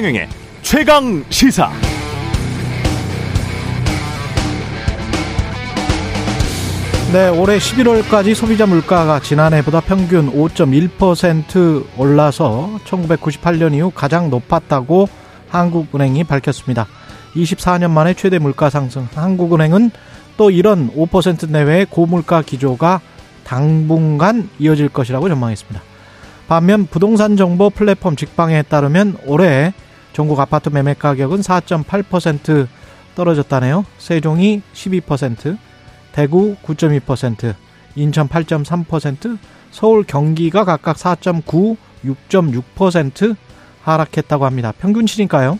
최경영의 최강 시사. 네, 올해 11월까지 소비자 물가가 지난해보다 평균 5.1% 올라서 1998년 이후 가장 높았다고 한국은행이 밝혔습니다. 24년 만에 최대 물가 상승. 한국은행은 또 이런 5% 내외의 고물가 기조가 당분간 이어질 것이라고 전망했습니다. 반면 부동산 정보 플랫폼 직방에 따르면 올해 전국 아파트 매매 가격은 4.8% 떨어졌다네요. 세종이 12%, 대구 9.2%, 인천 8.3%, 서울 경기가 각각 4.9, 6.6% 하락했다고 합니다. 평균치니까요.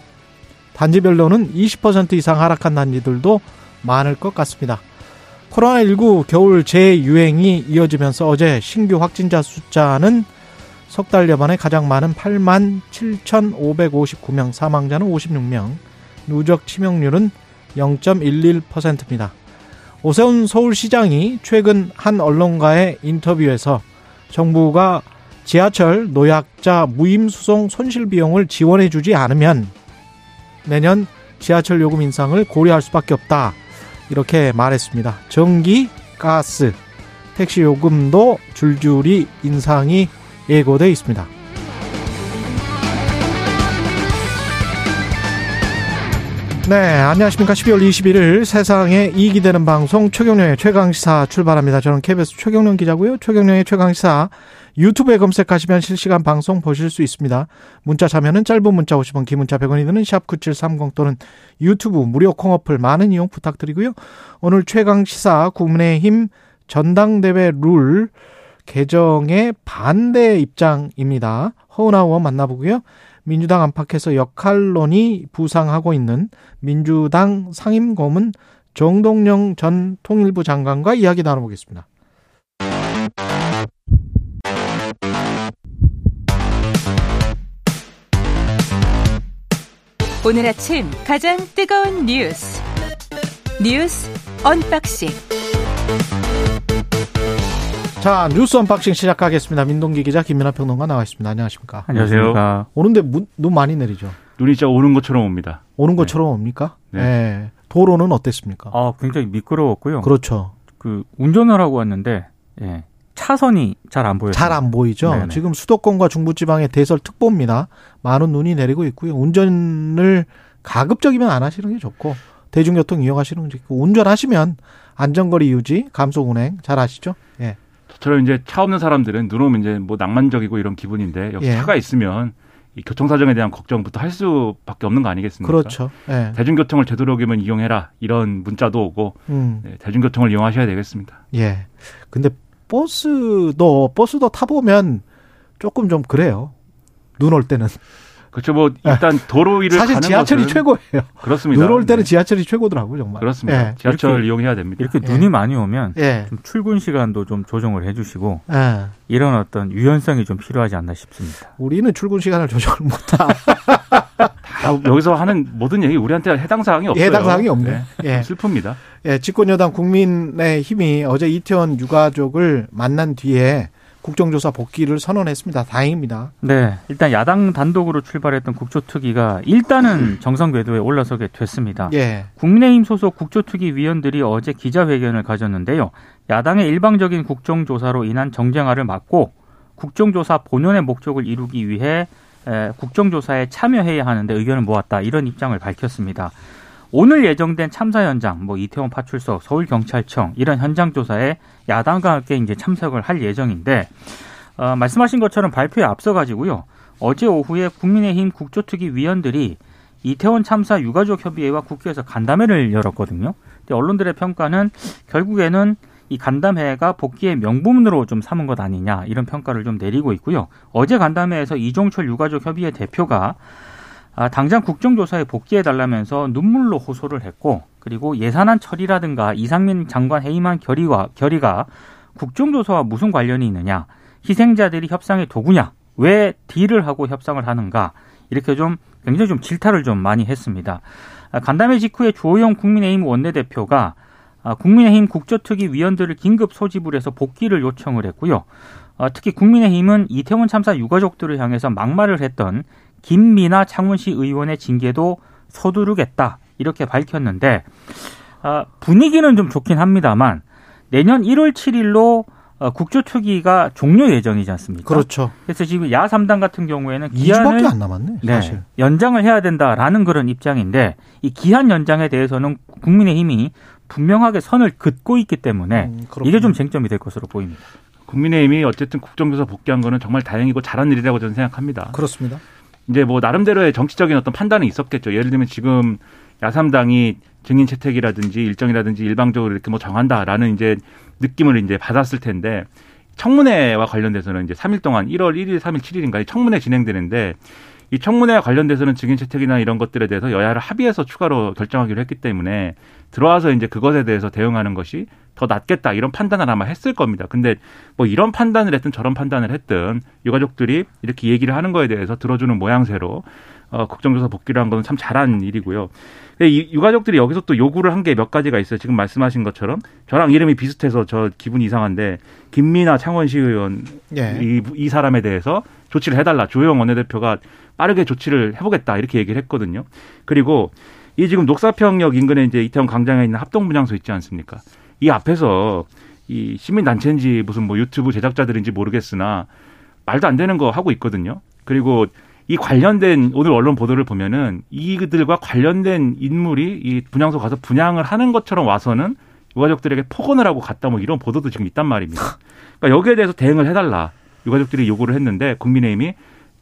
단지별로는 20% 이상 하락한 단지들도 많을 것 같습니다. 코로나19 겨울 재유행이 이어지면서 어제 신규 확진자 숫자는 석 달여 만에 가장 많은 8만 7,559명, 사망자는 56명, 누적 치명률은 0.11%입니다. 오세훈 서울시장이 최근 한 언론과의 인터뷰에서 정부가 지하철 노약자 무임수송 손실 비용을 지원해 주지 않으면 내년 지하철 요금 인상을 고려할 수밖에 없다. 이렇게 말했습니다. 전기, 가스, 택시 요금도 줄줄이 인상이 예고돼 있습니다. 네, 안녕하십니까. 12월 21일 세상에 이익이 되는 방송 최경령의 최강시사 출발합니다. 저는 KBS 최경령 기자고요. 최경령의 최강시사 유튜브에 검색하시면 실시간 방송 보실 수 있습니다. 문자 참여는 짧은 문자 50원, 긴 문자 100원이 드는 샵9730 또는 유튜브 무료 콩 어플 많은 이용 부탁드리고요. 오늘 최강시사 국민의힘 전당대회 룰 개정의 반대 입장입니다. 허은하 의원 만나보고요. 민주당 안팎에서 역할론이 부상하고 있는 민주당 상임고문 정동영 전 통일부 장관과 이야기 나눠보겠습니다. 오늘 아침 가장 뜨거운 뉴스 뉴스 언박싱 자 뉴스 언박싱 시작하겠습니다. 민동기 기자 김민하 평론가 나와 있습니다. 안녕하십니까? 안녕하세요. 오늘 문, 눈 많이 내리죠. 눈이 진짜 오는 것처럼 옵니다. 오는 것처럼 옵니까? 네. 네. 도로는 어땠습니까? 아, 굉장히 미끄러웠고요. 그렇죠. 그 운전을 하고 왔는데 예. 차선이 잘 안 보여요. 잘 안 보이죠. 네네. 지금 수도권과 중부지방의 대설 특보입니다. 많은 눈이 내리고 있고요. 운전을 가급적이면 안 하시는 게 좋고 대중교통 이용하시는 게 좋고 운전하시면 안전거리 유지, 감속 운행 잘 아시죠? 예. 저처럼 이제 차 없는 사람들은 눈 오면 이제 뭐 낭만적이고 이런 기분인데 역시 예. 차가 있으면 이 교통 사정에 대한 걱정부터 할 수밖에 없는 거 아니겠습니까? 그렇죠. 예. 대중교통을 되도록이면 이용해라 이런 문자도 오고 음. 네, 대중교통을 이용하셔야 되겠습니다. 예. 근데 버스도 버스도 타 보면 조금 좀 그래요. 눈 올 때는 그렇죠. 뭐 일단 도로 위를 사실 가는 지하철이 것은 최고예요. 그렇습니다. 눈올 때는 네. 지하철이 최고더라고요, 정말. 그렇습니다. 예. 지하철 이렇게- 이용해야 됩니다. 이렇게 예. 눈이 많이 오면 예. 좀 출근 시간도 좀 조정을 해주시고 예. 이런 어떤 유연성이 좀 필요하지 않나 싶습니다. 우리는 출근 시간을 조정을 못하. 다 여기서 하는 모든 얘기 우리한테 해당 사항이 없어요. 해당 사항이 없네. 네. 예. 좀 슬픕니다. 예, 집권 여당 국민의 힘이 어제 이태원 유가족을 만난 뒤에 국정조사 복귀를 선언했습니다. 다행입니다. 네, 일단 야당 단독으로 출발했던 국조특위가 일단은 정상 궤도에 올라서게 됐습니다. 예. 국민의힘 소속 국조특위 위원들이 어제 기자회견을 가졌는데요. 야당의 일방적인 국정조사로 인한 정쟁화를 막고 국정조사 본연의 목적을 이루기 위해 에, 국정조사에 참여해야 하는데 의견을 모았다 이런 입장을 밝혔습니다. 오늘 예정된 참사 현장, 뭐 이태원 파출소, 서울 경찰청 이런 현장 조사에 야당과 함께 이제 참석을 할 예정인데 어, 말씀하신 것처럼 발표에 앞서 가지고요. 어제 오후에 국민의힘 국조특위 위원들이 이태원 참사 유가족 협의회와 국회에서 간담회를 열었거든요. 근데 언론들의 평가는 결국에는 이 간담회가 복귀의 명분으로 좀 삼은 것 아니냐 이런 평가를 좀 내리고 있고요. 어제 간담회에서 이종철 유가족 협의회 대표가 아, 당장 국정조사에 복귀해 달라면서 눈물로 호소를 했고 그리고 예산안 처리라든가 이상민 장관 해임안 결의와 결의가 국정조사와 무슨 관련이 있느냐 희생자들이 협상의 도구냐 왜 딜을 하고 협상을 하는가 이렇게 좀 굉장히 좀 질타를 좀 많이 했습니다. 아, 간담회 직후에 주호영 국민의힘 원내대표가 아, 국민의힘 국조특위 위원들을 긴급 소집을 해서 복귀를 요청을 했고요. 어, 특히 국민의힘은 이태원 참사 유가족들을 향해서 막말을 했던 김미나 창원시 의원의 징계도 서두르겠다 이렇게 밝혔는데 아, 분위기는 좀 좋긴 합니다만 내년 1월 7일로 어, 국조특위가 종료 예정이지 않습니까? 그렇죠. 그래서 지금 야 3당 같은 경우에는 2주밖에 기한을 안 남았네. 네, 사실. 연장을 해야 된다라는 그런 입장인데 이 기한 연장에 대해서는 국민의힘이 분명하게 선을 긋고 있기 때문에 음. 이게 좀 쟁점이 될 것으로 보입니다. 국민의힘이 어쨌든 국정조사 복귀한 거는 정말 다행이고 잘한 일이라고 저는 생각합니다. 그렇습니다. 이제 뭐 나름대로의 정치적인 어떤 판단이 있었겠죠. 예를 들면 지금 야삼당이 증인 채택이라든지 일정이라든지 일방적으로 이렇게 뭐 정한다라는 이제 느낌을 이제 받았을 텐데 청문회와 관련돼서는 이제 3일 동안 1월 1일, 3일, 7일인가 청문회 진행되는데 이 청문회와 관련돼서는 증인 채택이나 이런 것들에 대해서 여야를 합의해서 추가로 결정하기로 했기 때문에 들어와서 이제 그것에 대해서 대응하는 것이 더 낫겠다 이런 판단을 아마 했을 겁니다. 근데 뭐 이런 판단을 했든 저런 판단을 했든 유가족들이 이렇게 얘기를 하는 거에 대해서 들어주는 모양새로 어, 국정조사 복귀를 한 건 참 잘한 일이고요. 근데 이 유가족들이 여기서 또 요구를 한 게 몇 가지가 있어요. 지금 말씀하신 것처럼 저랑 이름이 비슷해서 저 기분이 이상한데 김미나 창원시 의원 예. 이, 이 사람에 대해서 조치를 해달라. 조영 원내대표가 빠르게 조치를 해보겠다 이렇게 얘기를 했거든요. 그리고 이 지금 녹사평역 인근에 이제 이태원 광장에 있는 합동분향소 있지 않습니까? 이 앞에서 이 시민단체인지 무슨 뭐 유튜브 제작자들인지 모르겠으나 말도 안 되는 거 하고 있거든요. 그리고 이 관련된 오늘 언론 보도를 보면은 이들과 관련된 인물이 이 분향소 가서 분양을 하는 것처럼 와서는 유가족들에게 폭언을 하고 갔다 뭐 이런 보도도 지금 있단 말입니다. 그러니까 여기에 대해서 대응을 해달라 유가족들이 요구를 했는데 국민의힘이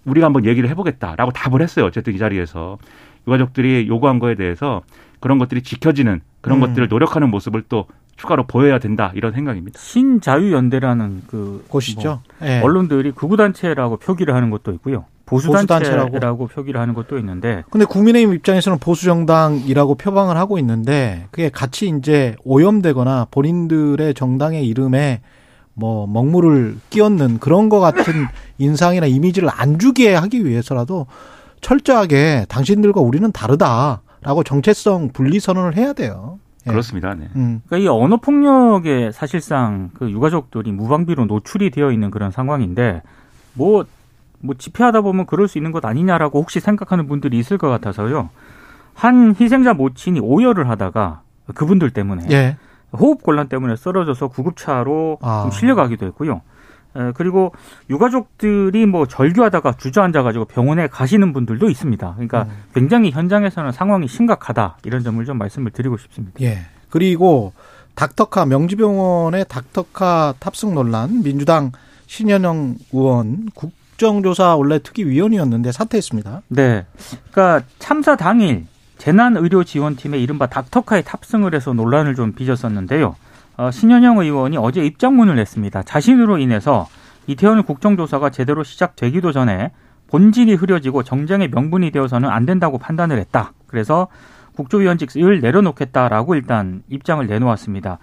우리가 한번 얘기를 해보겠다라고 답을 했어요. 어쨌든 이 자리에서 유가족들이 요구한 거에 대해서 그런 것들이 지켜지는 그런 음. 것들을 노력하는 모습을 또 추가로 보여야 된다 이런 생각입니다. 신자유연대라는 그 곳이죠. 뭐 예. 언론들이 극우단체라고 표기를 하는 것도 있고요. 보수단체라고. 보수단체라고 표기를 하는 것도 있는데 근데 국민의힘 입장에서는 보수 정당이라고 표방을 하고 있는데 그게 같이 이제 오염되거나 본인들의 정당의 이름에 뭐 먹물을 끼얹는 그런 거 같은 인상이나 이미지를 안 주게 하기 위해서라도 철저하게 당신들과 우리는 다르다라고 정체성 분리 선언을 해야 돼요. 예. 그렇습니다. 네. 음. 그러니까 이 언어 폭력에 사실상 그 유가족들이 무방비로 노출이 되어 있는 그런 상황인데 뭐, 뭐 집회하다 보면 그럴 수 있는 것 아니냐라고 혹시 생각하는 분들이 있을 것 같아서요. 한 희생자 모친이 오열을 하다가 그분들 때문에 예. 호흡 곤란 때문에 쓰러져서 구급차로 아. 좀 실려가기도 했고요. 에, 그리고 유가족들이 뭐 절규하다가 주저앉아가지고 병원에 가시는 분들도 있습니다. 그러니까 음. 굉장히 현장에서는 상황이 심각하다 이런 점을 좀 말씀을 드리고 싶습니다. 예. 그리고 닥터카 명지병원의 닥터카 탑승 논란 민주당 신현영 의원 국정조사 원래 특위위원이었는데 사퇴했습니다. 네. 그러니까 참사 당일 재난의료지원팀의 이른바 닥터카에 탑승을 해서 논란을 좀 빚었었는데요. 어, 신현영 의원이 어제 입장문을 냈습니다. 자신으로 인해서 이태원 국정조사가 제대로 시작되기도 전에 본질이 흐려지고 정쟁의 명분이 되어서는 안 된다고 판단을 했다. 그래서 국조위원직을 내려놓겠다라고 일단 입장을 내놓았습니다.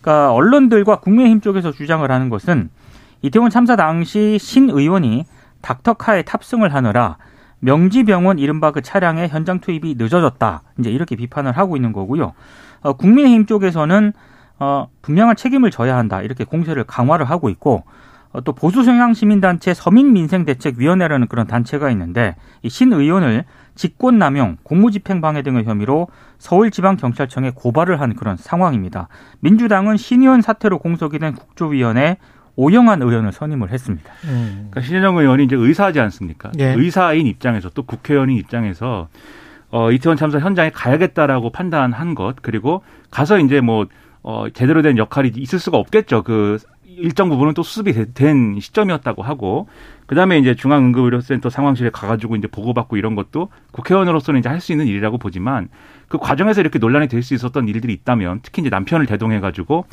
그러니까 언론들과 국민의힘 쪽에서 주장을 하는 것은 이태원 참사 당시 신 의원이 닥터카에 탑승을 하느라 명지병원 이른바 그 차량의 현장 투입이 늦어졌다. 이제 이렇게 비판을 하고 있는 거고요. 어, 국민의힘 쪽에서는 어, 분명한 책임을 져야 한다. 이렇게 공세를 강화를 하고 있고 어, 또 보수 성향 시민단체 서민민생대책위원회라는 그런 단체가 있는데 이 신 의원을 직권남용, 공무집행방해 등의 혐의로 서울지방경찰청에 고발을 한 그런 상황입니다. 민주당은 신 의원 사태로 공석이 된 국조위원회 오영환 의원을 선임을 했습니다. 음. 그러니까 신현정 의원이 이제 의사지 않습니까? 예. 의사인 입장에서 또 국회의원인 입장에서 어, 이태원 참사 현장에 가야겠다라고 판단한 것 그리고 가서 이제 뭐 어, 제대로 된 역할이 있을 수가 없겠죠. 그 일정 부분은 또 수습이 되- 된 시점이었다고 하고 그다음에 이제 중앙응급의료센터 상황실에 가가지고 이제 보고받고 이런 것도 국회의원으로서는 이제 할 수 있는 일이라고 보지만 그 과정에서 이렇게 논란이 될 수 있었던 일들이 있다면 특히 이제 남편을 대동해가지고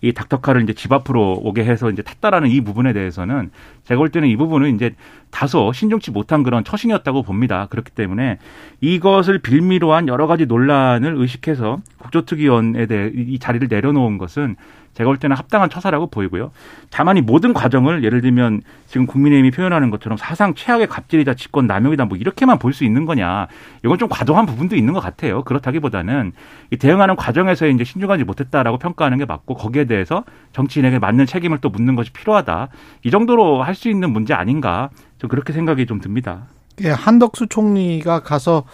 이 닥터카를 이제 집 앞으로 오게 해서 이제 탔다라는 이 부분에 대해서는 제가 볼 때는 이 부분은 이제 다소 신중치 못한 그런 처신이었다고 봅니다. 그렇기 때문에 이것을 빌미로 한 여러 가지 논란을 의식해서 국조특위원에 대해 이 자리를 내려놓은 것은 제가 볼 때는 합당한 처사라고 보이고요. 다만 이 모든 과정을 예를 들면 지금 국민의힘이 표현하는 것처럼 사상 최악의 갑질이다, 직권 남용이다, 뭐 이렇게만 볼 수 있는 거냐. 이건 좀 과도한 부분도 있는 것 같아요. 그렇다기보다는 이 대응하는 과정에서 이제 신중하지 못했다라고 평가하는 게 맞고 거기에 대해서 정치인에게 맞는 책임을 또 묻는 것이 필요하다. 이 정도로 할 수 있는 문제 아닌가. 저 그렇게 생각이 좀 듭니다. 예, 한덕수 총리가 가서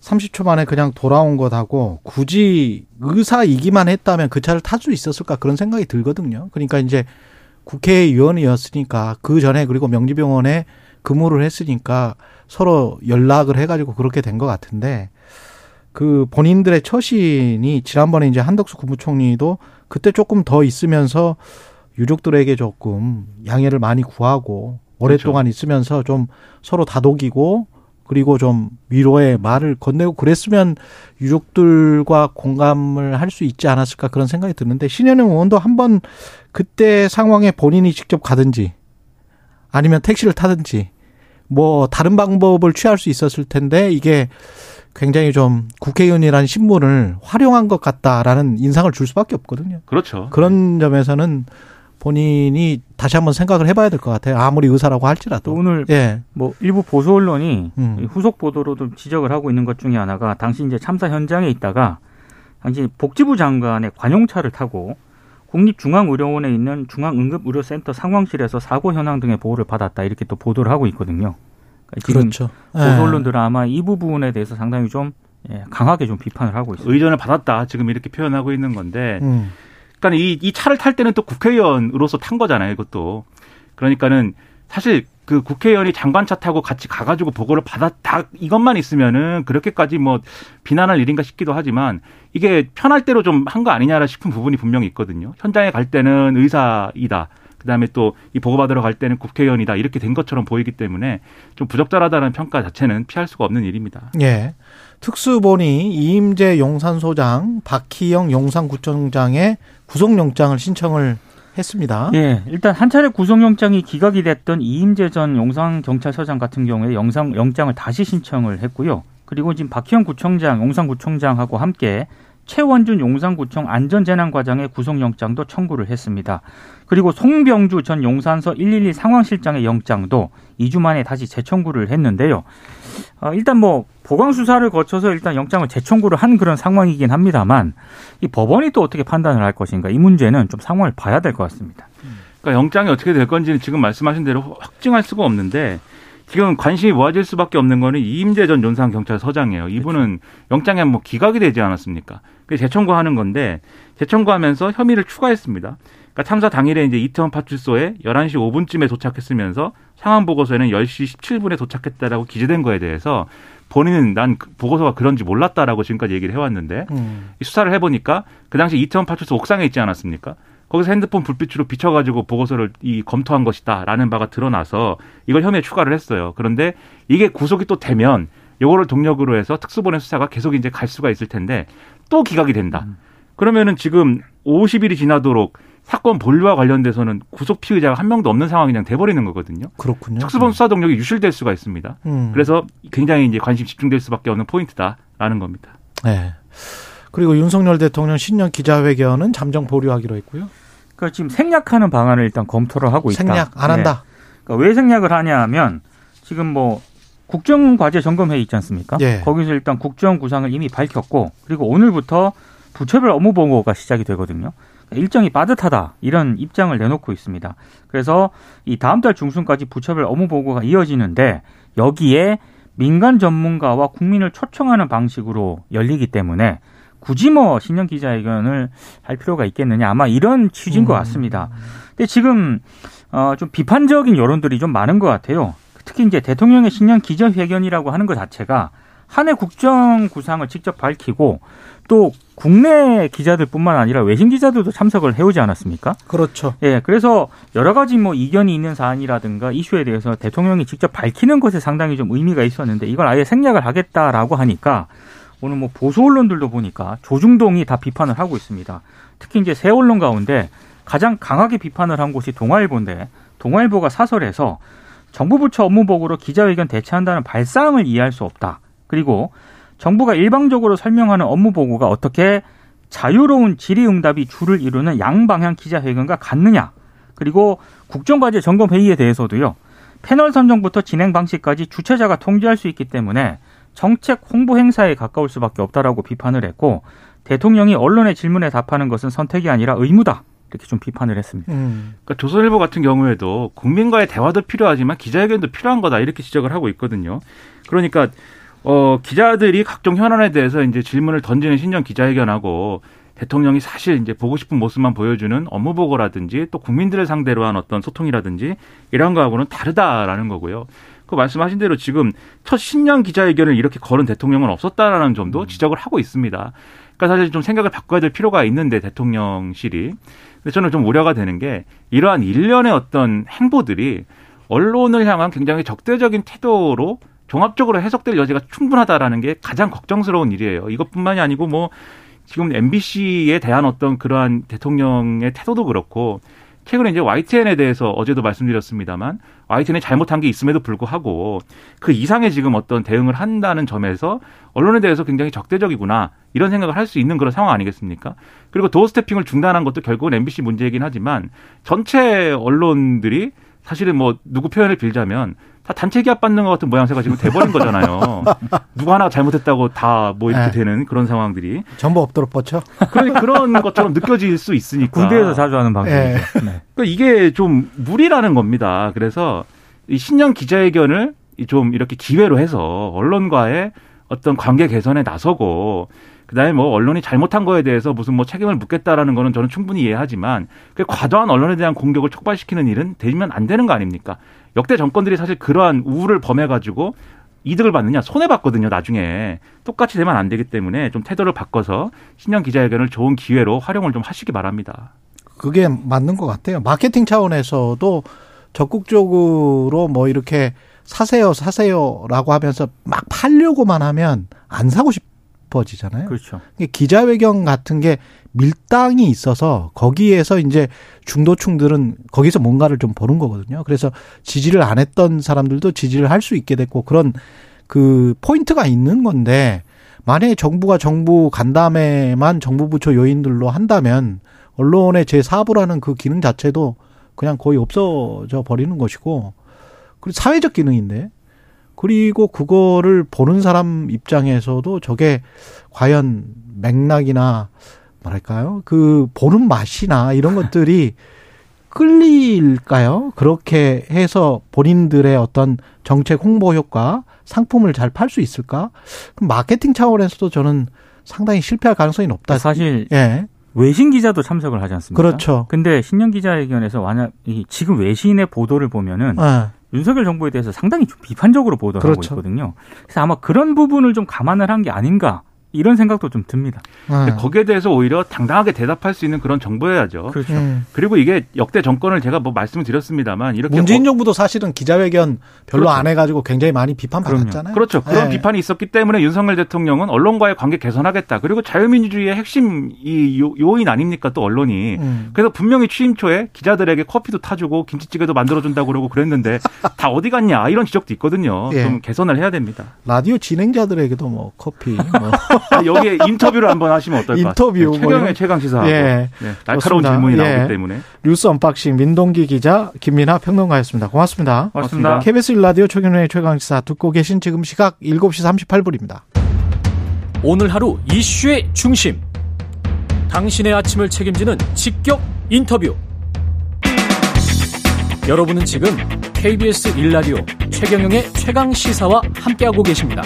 30초 만에 그냥 돌아온 것하고 굳이 의사이기만 했다면 그 차를 탈 수 있었을까 그런 생각이 들거든요. 그러니까 이제 국회의원이었으니까 그 전에 그리고 명지병원에 근무를 했으니까 서로 연락을 해가지고 그렇게 된 것 같은데 그 본인들의 처신이 지난번에 이제 한덕수 국무총리도 그때 조금 더 있으면서 유족들에게 조금 양해를 많이 구하고 오랫동안 그렇죠. 있으면서 좀 서로 다독이고 그리고 좀 위로의 말을 건네고 그랬으면 유족들과 공감을 할 수 있지 않았을까 그런 생각이 드는데 신현영 의원도 한번 그때 상황에 본인이 직접 가든지 아니면 택시를 타든지 뭐 다른 방법을 취할 수 있었을 텐데 이게 굉장히 좀 국회의원이라는 신분을 활용한 것 같다라는 인상을 줄 수밖에 없거든요. 그렇죠. 그런 점에서는 본인이 다시 한번 생각을 해봐야 될 것 같아요. 아무리 의사라고 할지라도. 오늘 예. 뭐 일부 보수 언론이 음. 후속 보도로도 지적을 하고 있는 것 중에 하나가 당시 이제 참사 현장에 있다가 당시 복지부 장관의 관용차를 타고 국립중앙의료원에 있는 중앙응급의료센터 상황실에서 사고 현황 등의 보호를 받았다 이렇게 또 보도를 하고 있거든요. 그러니까 지금 그렇죠. 보수 예. 언론들은 아마 이 부분에 대해서 상당히 좀 예, 강하게 좀 비판을 하고 있습니다. 의전을 받았다 지금 이렇게 표현하고 있는 건데 음. 그러니까 이, 이 차를 탈 때는 또 국회의원으로서 탄 거잖아요, 이것도. 그러니까는 사실 그 국회의원이 장관차 타고 같이 가가지고 보고를 받았다 이것만 있으면은 그렇게까지 뭐 비난할 일인가 싶기도 하지만 이게 편할 대로 좀 한 거 아니냐라 싶은 부분이 분명히 있거든요. 현장에 갈 때는 의사이다. 그다음에 또 이 보고받으러 갈 때는 국회의원이다 이렇게 된 것처럼 보이기 때문에 좀 부적절하다는 평가 자체는 피할 수가 없는 일입니다. 예. 특수본이 이임재 용산소장, 박희영 용산구청장의 구속영장을 신청을 했습니다. 예, 일단 한 차례 구속영장이 기각이 됐던 이임재 전 용산경찰서장 같은 경우에 영상 영장을 다시 신청을 했고요. 그리고 지금 박희영 구청장, 용산구청장하고 함께 최원준 용산구청 안전재난과장의 구속영장도 청구를 했습니다. 그리고 송병주 전 용산서 112 상황실장의 영장도 2주 만에 다시 재청구를 했는데요. 어, 일단 뭐 보강 수사를 거쳐서 일단 영장을 재청구를 한 그런 상황이긴 합니다만 이 법원이 또 어떻게 판단을 할 것인가 이 문제는 좀 상황을 봐야 될 것 같습니다. 그러니까 영장이 어떻게 될 건지는 지금 말씀하신 대로 확증할 수가 없는데 지금 관심이 모아질 수밖에 없는 거는 이임재 전 용산 경찰서장이에요. 이분은 그렇죠. 영장에 뭐 기각이 되지 않았습니까? 그 재청구하는 건데 재청구하면서 혐의를 추가했습니다. 그러니까 참사 당일에 이제 이태원 파출소에 11시 5분쯤에 도착했으면서 상황 보고서에는 10시 17분에 도착했다라고 기재된 거에 대해서 본인은 난그 보고서가 그런지 몰랐다라고 지금까지 얘기를 해왔는데 음. 수사를 해보니까 그 당시 이태원 파출소 옥상에 있지 않았습니까? 거기서 핸드폰 불빛으로 비춰가지고 보고서를 이 검토한 것이다라는 바가 드러나서 이걸 혐의에 추가를 했어요. 그런데 이게 구속이 또 되면 요거를 동력으로 해서 특수본의 수사가 계속 이제 갈 수가 있을 텐데 또 기각이 된다. 음. 그러면은 지금 50일이 지나도록 사건 본류와 관련돼서는 구속 피의자가 한 명도 없는 상황이 그냥 돼버리는 거거든요. 그렇군요. 특수본 네. 수사 동력이 유실될 수가 있습니다. 음. 그래서 굉장히 이제 관심 집중될 수밖에 없는 포인트다라는 겁니다. 네. 그리고 윤석열 대통령 신년 기자회견은 잠정 보류하기로 했고요. 그러니까 지금 생략하는 방안을 일단 검토를 하고 있다. 생략 안 한다. 네. 그러니까 왜 생략을 하냐면 지금 뭐 국정과제 점검회의 있지 않습니까? 예. 거기서 일단 국정 구상을 이미 밝혔고 그리고 오늘부터 부처별 업무 보고가 시작이 되거든요. 일정이 빠듯하다 이런 입장을 내놓고 있습니다. 그래서 이 다음 달 중순까지 부처별 업무 보고가 이어지는데 여기에 민간 전문가와 국민을 초청하는 방식으로 열리기 때문에 굳이 뭐 신년 기자회견을 할 필요가 있겠느냐 아마 이런 취지인 것 음. 같습니다. 근데 지금 어좀 비판적인 여론들이 좀 많은 것 같아요. 특히 이제 대통령의 신년 기자회견이라고 하는 것 자체가 한 해 국정 구상을 직접 밝히고 또 국내 기자들뿐만 아니라 외신 기자들도 참석을 해오지 않았습니까? 그렇죠. 예, 그래서 여러 가지 뭐 이견이 있는 사안이라든가 이슈에 대해서 대통령이 직접 밝히는 것에 상당히 좀 의미가 있었는데 이걸 아예 생략을 하겠다라고 하니까 오늘 뭐 보수 언론들도 보니까 조중동이 다 비판을 하고 있습니다. 특히 이제 새 언론 가운데 가장 강하게 비판을 한 곳이 동아일보인데 동아일보가 사설에서 정부 부처 업무보고로 기자회견 대체한다는 발상을 이해할 수 없다. 그리고 정부가 일방적으로 설명하는 업무 보고가 어떻게 자유로운 질의응답이 주를 이루는 양방향 기자회견과 같느냐. 그리고 국정과제 점검회의에 대해서도요. 패널 선정부터 진행 방식까지 주최자가 통제할 수 있기 때문에 정책 홍보 행사에 가까울 수밖에 없다라고 비판을 했고 대통령이 언론의 질문에 답하는 것은 선택이 아니라 의무다. 이렇게 좀 비판을 했습니다. 음. 그러니까 조선일보 같은 경우에도 국민과의 대화도 필요하지만 기자회견도 필요한 거다 이렇게 지적을 하고 있거든요. 그러니까 어 기자들이 각종 현안에 대해서 이제 질문을 던지는 신년 기자회견하고 대통령이 사실 이제 보고 싶은 모습만 보여주는 업무 보고라든지 또 국민들을 상대로 한 어떤 소통이라든지 이런 거하고는 다르다라는 거고요. 그 말씀하신 대로 지금 첫 신년 기자회견을 이렇게 거는 대통령은 없었다라는 점도 지적을 하고 있습니다. 그러니까 사실 좀 생각을 바꿔야 될 필요가 있는데 대통령실이. 근데 저는 좀 우려가 되는 게 이러한 일련의 어떤 행보들이 언론을 향한 굉장히 적대적인 태도로 종합적으로 해석될 여지가 충분하다라는 게 가장 걱정스러운 일이에요. 이것뿐만이 아니고 뭐 지금 MBC에 대한 어떤 그러한 대통령의 태도도 그렇고 최근에 이제 YTN에 대해서 어제도 말씀드렸습니다만 YTN이 잘못한 게 있음에도 불구하고 그 이상의 지금 어떤 대응을 한다는 점에서 언론에 대해서 굉장히 적대적이구나 이런 생각을 할 수 있는 그런 상황 아니겠습니까? 그리고 도어 스태핑을 중단한 것도 결국은 MBC 문제이긴 하지만 전체 언론들이 사실은 뭐 누구 표현을 빌자면 다 단체 기합 받는 것 같은 모양새가 지금 돼버린 거잖아요. 누구 하나 잘못했다고 다 뭐 이렇게 네. 되는 그런 상황들이 전부 엎드려 뻗쳐. 그런 그런 것처럼 느껴질 수 있으니까 군대에서 자주 하는 방송이죠. 예. 네. 그러니까 이게 좀 무리라는 겁니다. 그래서 이 신년 기자회견을 좀 이렇게 기회로 해서 언론과의 어떤 관계 개선에 나서고 그다음에 뭐 언론이 잘못한 거에 대해서 무슨 뭐 책임을 묻겠다라는 거는 저는 충분히 이해하지만 그 과도한 언론에 대한 공격을 촉발시키는 일은 되면 안 되는 거 아닙니까? 역대 정권들이 사실 그러한 우를 범해 가지고 이득을 받느냐 손해 받거든요 나중에 똑같이 되면 안 되기 때문에 좀 태도를 바꿔서 신년 기자회견을 좋은 기회로 활용을 좀 하시기 바랍니다. 그게 맞는 것 같아요. 마케팅 차원에서도 적극적으로 뭐 이렇게 사세요, 사세요라고 하면서 막 팔려고만 하면 안 사고 싶 어지잖아요. 그렇죠. 기자회견 같은 게 밀당이 있어서 거기에서 이제 중도층들은 거기서 뭔가를 좀 보는 거거든요. 그래서 지지를 안 했던 사람들도 지지를 할 수 있게 됐고 그런 그 포인트가 있는 건데 만약에 정부가 정부 간담회만 정부 부처 요인들로 한다면 언론의 제4부라는 그 기능 자체도 그냥 거의 없어져 버리는 것이고 그리고 사회적 기능인데 그리고 그거를 보는 사람 입장에서도 저게 과연 맥락이나 뭐랄까요? 그 보는 맛이나 이런 것들이 끌릴까요? 그렇게 해서 본인들의 어떤 정책 홍보 효과, 상품을 잘 팔 수 있을까? 그럼 마케팅 차원에서도 저는 상당히 실패할 가능성이 높다. 사실 예. 외신 기자도 참석을 하지 않습니까? 그렇죠. 근데 신년 기자회견에서 만약 이 지금 외신의 보도를 보면은 예. 윤석열 정부에 대해서 상당히 좀 비판적으로 보도를 그렇죠. 하고 있거든요. 그래서 아마 그런 부분을 좀 감안을 한 게 아닌가 이런 생각도 좀 듭니다. 예. 거기에 대해서 오히려 당당하게 대답할 수 있는 그런 정보여야죠. 그렇죠. 음. 그리고 이게 역대 정권을 제가 뭐 말씀을 드렸습니다만 이렇게 문재인 어- 정부도 사실은 기자회견 별로 그렇죠. 안 해가지고 굉장히 많이 비판받았잖아요. 그렇죠. 그런 예. 비판이 있었기 때문에 윤석열 대통령은 언론과의 관계 개선하겠다. 그리고 자유민주주의의 핵심 이 요- 요인 아닙니까 또 언론이. 음. 그래서 분명히 취임 초에 기자들에게 커피도 타주고 김치찌개도 만들어준다고 그러고 그랬는데 다 어디 갔냐 이런 지적도 있거든요. 예. 좀 개선을 해야 됩니다. 라디오 진행자들에게도 뭐 커피, 뭐 아, 여기에 인터뷰를 한번 하시면 어떨까? 인터뷰 네, 뭐 최경의 이런- 최강 시사하고 예. 네, 날카로운 좋습니다. 질문이 예. 나오기 때문에 뉴스 언박싱 민동기 기자 김민하 평론가였습니다. 고맙습니다. 고맙습니다. KBS 1라디오 최경영의 최강 시사 듣고 계신 지금 시각 7시 38분입니다. 오늘 하루 이슈의 중심. 당신의 아침을 책임지는 직격 인터뷰. 여러분은 지금 KBS 1라디오 최경영의 최강 시사와 함께하고 계십니다.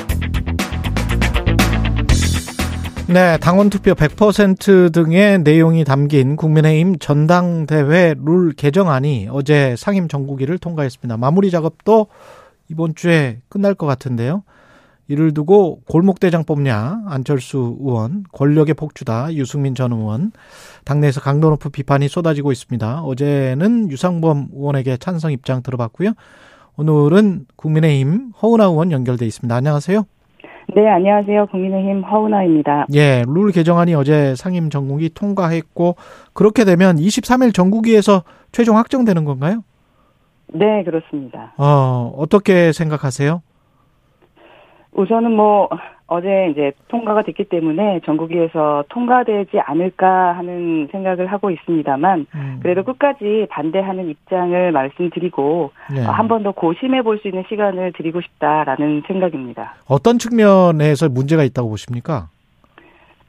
네, 당원 투표 100% 등의 내용이 담긴 국민의힘 전당대회 룰 개정안이 어제 상임 정국위를 통과했습니다. 마무리 작업도 이번 주에 끝날 것 같은데요. 이를 두고 골목대장 뽑냐 안철수 의원 권력의 폭주다 유승민 전 의원 당내에서 강도 높은 비판이 쏟아지고 있습니다. 어제는 유상범 의원에게 찬성 입장 들어봤고요. 오늘은 국민의힘 허은하 의원 연결돼 있습니다. 안녕하세요. 네, 안녕하세요. 국민의힘 허은하입니다. 예, 룰 개정안이 어제 상임 전국이 통과했고 그렇게 되면 23일 전국위에서 최종 확정되는 건가요? 네, 그렇습니다. 어, 어떻게 생각하세요? 우선은 뭐 어제 이제 통과가 됐기 때문에 전국위에서 통과되지 않을까 하는 생각을 하고 있습니다만 음, 그래도 끝까지 반대하는 입장을 말씀드리고 예. 한번 더 고심해 볼 수 있는 시간을 드리고 싶다라는 생각입니다. 어떤 측면에서 문제가 있다고 보십니까?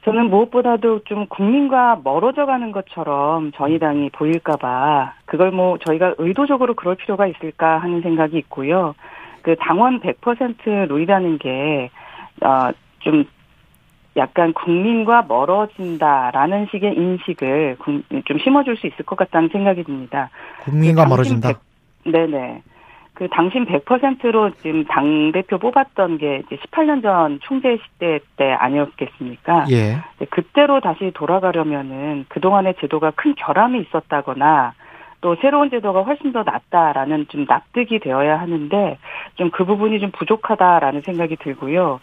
저는 무엇보다도 좀 국민과 멀어져 가는 것처럼 저희 당이 보일까봐 그걸 뭐 저희가 의도적으로 그럴 필요가 있을까 하는 생각이 있고요. 그 당원 100% 룰이라는 게, 어, 좀 약간 국민과 멀어진다라는 식의 인식을 국- 좀 심어줄 수 있을 것 같다는 생각이 듭니다. 국민과 그 멀어진다. 백- 네네. 그 당신 100%로 지금 당 대표 뽑았던 게 이제 18년 전 총재 시대 때 아니었겠습니까? 예. 이제 그때로 다시 돌아가려면은 그 동안의 제도가 큰 결함이 있었다거나 또 새로운 제도가 훨씬 더 낫다라는 좀 납득이 되어야 하는데 좀 그 부분이 좀 부족하다라는 생각이 들고요.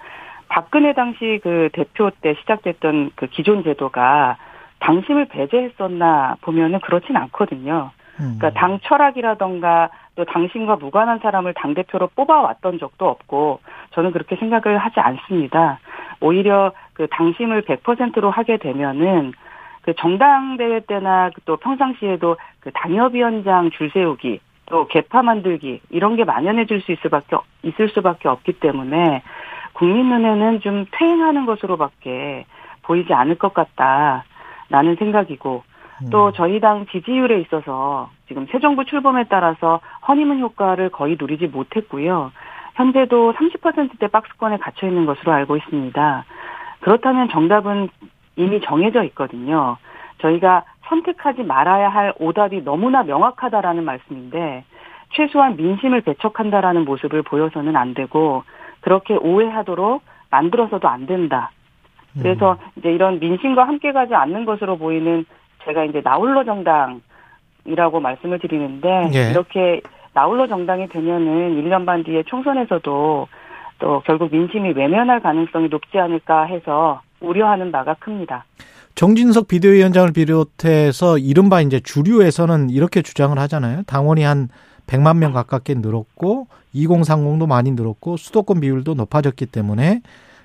박근혜 당시 그 대표 때 시작됐던 그 기존 제도가 당심을 배제했었나 보면은 그렇진 않거든요. 음. 그러니까 당 철학이라던가 또 당신과 무관한 사람을 당 대표로 뽑아왔던 적도 없고 저는 그렇게 생각을 하지 않습니다. 오히려 그 당심을 100%로 하게 되면은 그 정당대회 때나 또 평상시에도 그 당협위원장 줄 세우기 또 개파 만들기 이런 게 만연해질 수 있을 수밖에 있을 수밖에 없기 때문에 국민 눈에는 좀 퇴행하는 것으로밖에 보이지 않을 것 같다라는 생각이고 또 음. 저희 당 지지율에 있어서 지금 새 정부 출범에 따라서 허니문 효과를 거의 누리지 못했고요. 현재도 30%대 박스권에 갇혀 있는 것으로 알고 있습니다. 그렇다면 정답은 이미 정해져 있거든요. 저희가 선택하지 말아야 할 오답이 너무나 명확하다라는 말씀인데 최소한 민심을 배척한다라는 모습을 보여서는 안 되고 그렇게 오해하도록 만들어서도 안 된다. 그래서 이제 이런 민심과 함께 가지 않는 것으로 보이는 제가 이제 나홀로 정당이라고 말씀을 드리는데 예. 이렇게 나홀로 정당이 되면은 1년 반 뒤에 총선에서도 또 결국 민심이 외면할 가능성이 높지 않을까 해서 우려하는 바가 큽니다. 정진석 비대위원장을 비롯해서 이른바 이제 주류에서는 이렇게 주장을 하잖아요. 당원이 한 100만 명 가깝게 늘었고 2030도 많이 늘었고 수도권 비율도 높아졌기 때문에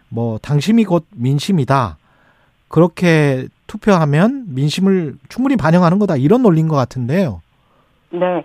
뭐 당심이 곧 민심이다. 그렇게 투표하면 민심을 충분히 반영하는 거다. 이런 논리인 것 같은데요. 네.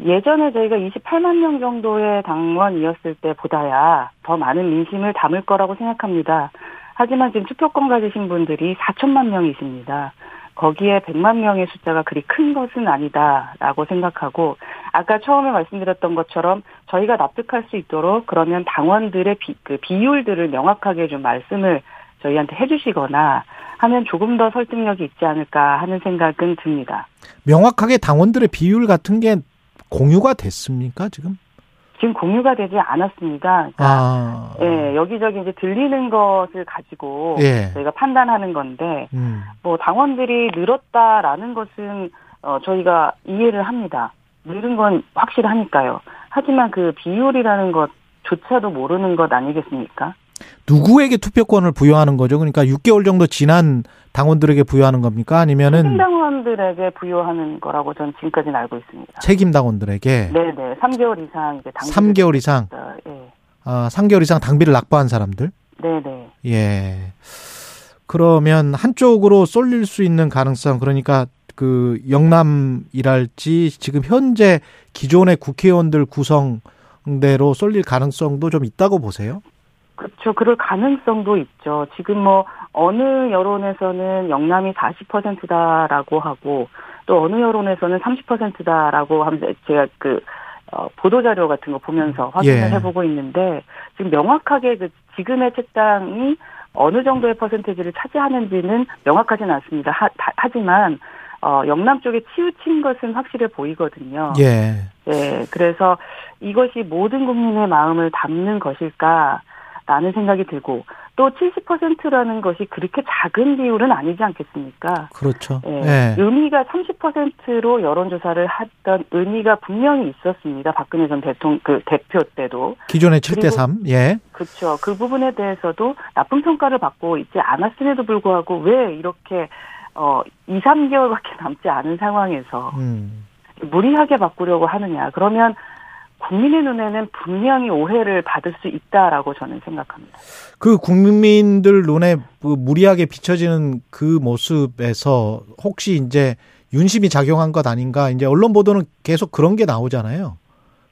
예전에 저희가 28만 명 정도의 당원이었을 때보다야 더 많은 민심을 담을 거라고 생각합니다. 하지만 지금 투표권 가지신 분들이 4천만 명이십니다. 거기에 100만 명의 숫자가 그리 큰 것은 아니다라고 생각하고 아까 처음에 말씀드렸던 것처럼 저희가 납득할 수 있도록 그러면 당원들의 비, 그 비율들을 명확하게 좀 말씀을 저희한테 해주시거나 하면 조금 더 설득력이 있지 않을까 하는 생각은 듭니다. 명확하게 당원들의 비율 같은 게 공유가 됐습니까, 지금? 지금 공유가 되지 않았습니다. 그러니까 아. 예, 여기저기 이제 들리는 것을 가지고 예. 저희가 판단하는 건데 음. 뭐 당원들이 늘었다라는 것은 어 저희가 이해를 합니다. 늘은 건 확실하니까요. 하지만 그 비율이라는 것조차도 모르는 것 아니겠습니까? 누구에게 투표권을 부여하는 거죠? 그러니까 6개월 정도 지난 당원들에게 부여하는 겁니까? 아니면은 책임 당원들에게 부여하는 거라고 저는 지금까지는 알고 있습니다. 책임 당원들에게 네 네, 3개월 이상 이제 당비 3개월 이상 예, 아, 3개월 이상 당비를 납부한 사람들? 네 네. 예. 그러면 한쪽으로 쏠릴 수 있는 가능성, 그러니까 그 영남이랄지 지금 현재 기존의 국회의원들 구성대로 쏠릴 가능성도 좀 있다고 보세요? 그렇죠. 그럴 가능성도 있죠. 지금 뭐 어느 여론에서는 영남이 40%다라고 하고 또 어느 여론에서는 30%다라고 하면서 제가 그 어, 보도 자료 같은 거 보면서 확인을 예. 해보고 있는데 지금 명확하게 그 지금의 책당이 어느 정도의 퍼센테이지를 차지하는지는 명확하지는 않습니다. 하, 하지만 어, 영남 쪽에 치우친 것은 확실해 보이거든요. 예. 예, 그래서 이것이 모든 국민의 마음을 담는 것일까 라는 생각이 들고 또 70%라는 것이 그렇게 작은 비율은 아니지 않겠습니까? 그렇죠. 예, 예. 의미가 30%로 여론조사를 했던 의미가 분명히 있었습니다. 박근혜 전 대통령 그 대표 때도 기존의 7대 3. 예. 그렇죠. 그 부분에 대해서도 나쁜 평가를 받고 있지 않았음에도 불구하고 왜 이렇게 어 2, 3개월밖에 남지 않은 상황에서 음. 무리하게 바꾸려고 하느냐. 그러면 국민의 눈에는 분명히 오해를 받을 수 있다라고 저는 생각합니다. 그 국민들 눈에 그 무리하게 비춰지는 그 모습에서 혹시 이제 윤심이 작용한 것 아닌가? 이제 언론 보도는 계속 그런 게 나오잖아요.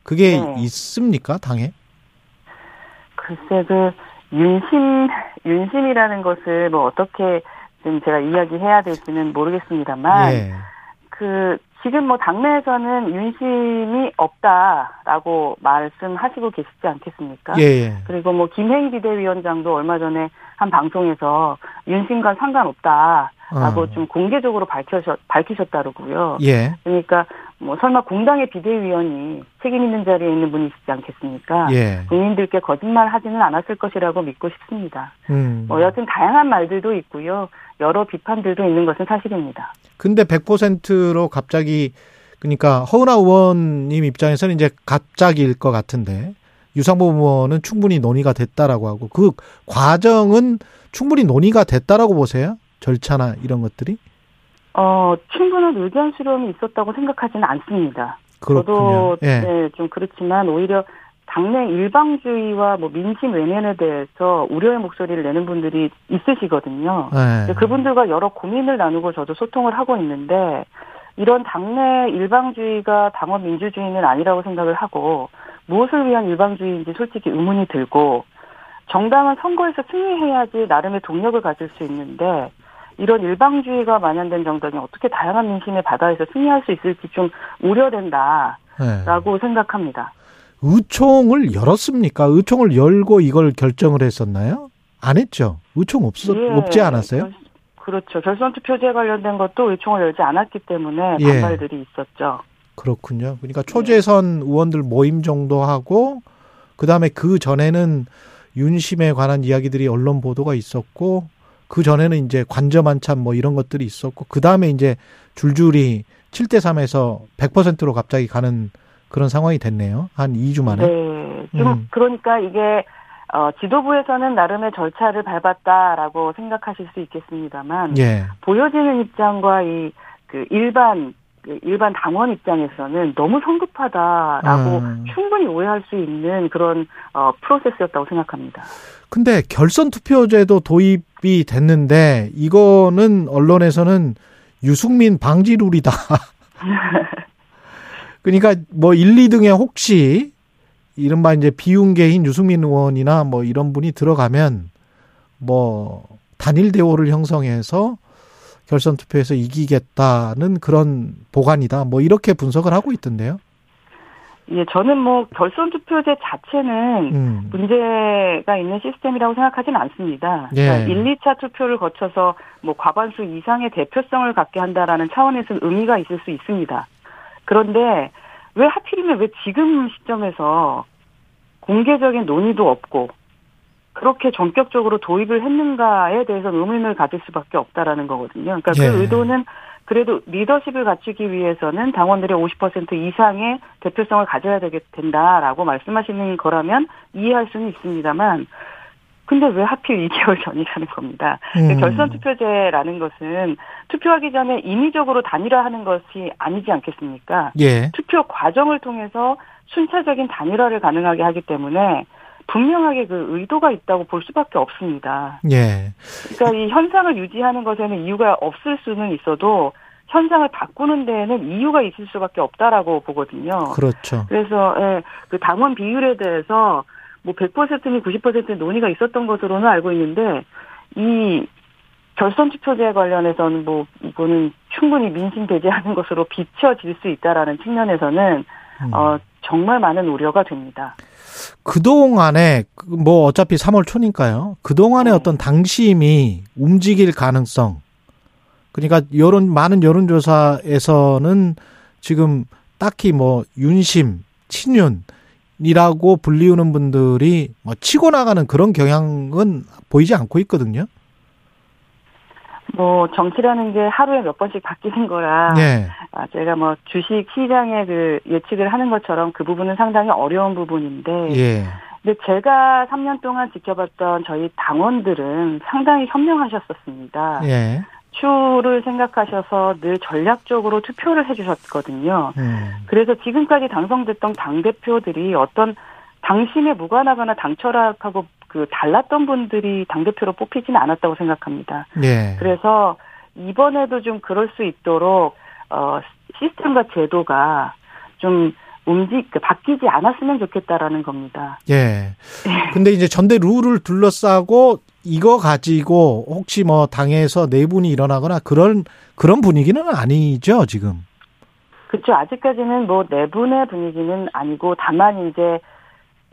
그게 네. 있습니까, 당에? 글쎄 그 윤심 윤심이라는 것을 뭐 어떻게 좀 제가 이야기해야 될지는 모르겠습니다만 예. 그 지금 뭐 당내에서는 윤심이 없다라고 말씀하시고 계시지 않겠습니까? 예, 예. 그리고 뭐 김행 비대위원장도 얼마 전에 한 방송에서 윤심과 상관없다라고 어. 좀 공개적으로 밝히셨 밝히셨다고요. 예. 그러니까 뭐 설마 공당의 비대위원이 책임 있는 자리에 있는 분이시지 않겠습니까? 예. 국민들께 거짓말 하지는 않았을 것이라고 믿고 싶습니다. 음. 뭐 여튼 다양한 말들도 있고요. 여러 비판들도 있는 것은 사실입니다. 근데 100%로 갑자기 그러니까 허은하 의원님 입장에서는 이제 갑자기일 것 같은데 유상보 의원은 충분히 논의가 됐다라고 하고 그 과정은 충분히 논의가 됐다라고 보세요? 절차나 이런 것들이? 어, 충분한 의견 수렴이 있었다고 생각하지는 않습니다. 그렇군요. 저도 예. 네, 좀 그렇지만 오히려 당내 일방주의와 뭐 민심 외면에 대해서 우려의 목소리를 내는 분들이 있으시거든요. 예. 근데 그분들과 여러 고민을 나누고 저도 소통을 하고 있는데 이런 당내 일방주의가 당원 민주주의는 아니라고 생각을 하고 무엇을 위한 일방주의인지 솔직히 의문이 들고 정당은 선거에서 승리해야지 나름의 동력을 가질 수 있는데 이런 일방주의가 만연된 정당이 어떻게 다양한 민심의 바다에서 승리할 수 있을지 좀 우려된다라고 예. 생각합니다. 의총을 열었습니까? 의총을 열고 이걸 결정을 했었나요? 안 했죠. 의총 없, 예, 없지 않았어요? 결- 그렇죠. 결선 투표제 관련된 것도 의총을 열지 않았기 때문에 예. 반발들이 있었죠. 그렇군요. 그러니까 초재선 의원들 모임 정도 하고 그다음에 그 전에는 윤심에 관한 이야기들이 언론 보도가 있었고 그 전에는 이제 관점 한참 뭐 이런 것들이 있었고 그 다음에 이제 줄줄이 7대 3에서 100%로 갑자기 가는 그런 상황이 됐네요. 한 2주 만에. 네. 좀 음. 그러니까 이게 어, 지도부에서는 나름의 절차를 밟았다라고 생각하실 수 있겠습니다만 예. 보여지는 입장과 이 그 일반 그 일반 당원 입장에서는 너무 성급하다라고 음. 충분히 오해할 수 있는 그런 어, 프로세스였다고 생각합니다. 근데 결선 투표제도 도입이 됐는데 이거는 언론에서는 유승민 방지 룰이다. 그러니까 뭐 1, 2등에 혹시 이른바 이제 비운계인 유승민 의원이나 뭐 이런 분이 들어가면 뭐 단일 대오를 형성해서 결선 투표에서 이기겠다는 그런 보관이다. 뭐 이렇게 분석을 하고 있던데요. 예, 저는 뭐 결선 투표제 자체는 음. 문제가 있는 시스템이라고 생각하지는 않습니다. 예. 그러니까 1, 2차 투표를 거쳐서 뭐 과반수 이상의 대표성을 갖게 한다라는 차원에서는 의미가 있을 수 있습니다. 그런데 왜 하필이면 왜 지금 시점에서 공개적인 논의도 없고 그렇게 전격적으로 도입을 했는가에 대해서 의문을 가질 수밖에 없다라는 거거든요. 그러니까 예. 그 의도는 그래도 리더십을 갖추기 위해서는 당원들의 50% 이상의 대표성을 가져야 되겠 된다라고 말씀하시는 거라면 이해할 수는 있습니다만 근데 왜 하필 2개월 전이라는 겁니다. 음. 결선 투표제라는 것은 투표하기 전에 인위적으로 단일화하는 것이 아니지 않겠습니까? 예. 투표 과정을 통해서 순차적인 단일화를 가능하게 하기 때문에 분명하게 그 의도가 있다고 볼 수밖에 없습니다. 예. 그러니까 이 현상을 유지하는 것에는 이유가 없을 수는 있어도 현상을 바꾸는 데에는 이유가 있을 수밖에 없다라고 보거든요. 그렇죠. 그래서 예, 그 당원 비율에 대해서 뭐 100%니 90% 논의가 있었던 것으로는 알고 있는데 이 결선 투표제 관련해서는 뭐 이거는 충분히 민심 배제하는 것으로 비춰질 수 있다라는 측면에서는 음. 어 정말 많은 우려가 됩니다. 그동안에 그뭐 어차피 3월 초니까요. 그동안의 네. 어떤 당심이 움직일 가능성. 그러니까 여론 많은 여론 조사에서는 지금 딱히 뭐 윤심, 친윤이라고 불리우는 분들이 뭐 치고 나가는 그런 경향은 보이지 않고 있거든요. 뭐 정치라는 게 하루에 몇 번씩 바뀌는 거라 예. 아, 제가 뭐 주식 시장의 그 예측을 하는 것처럼 그 부분은 상당히 어려운 부분인데 예. 근데 제가 3년 동안 지켜봤던 저희 당원들은 상당히 현명하셨었습니다. 예. 추를 생각하셔서 늘 전략적으로 투표를 해주셨거든요. 음. 그래서 지금까지 당선됐던 당 대표들이 어떤 당심에 무관하거나 당철학하고 그 달랐던 분들이 당대표로 뽑히지는 않았다고 생각합니다. 예. 그래서 이번에도 좀 그럴 수 있도록 어 시스템과 제도가 좀 움직 그 바뀌지 않았으면 좋겠다라는 겁니다. 예. 근데 이제 전대 룰을 둘러싸고 이거 가지고 혹시 뭐 당에서 내분이 일어나거나 그런 그런 분위기는 아니죠 지금. 그렇죠. 아직까지는 뭐 내분의 분위기는 아니고 다만 이제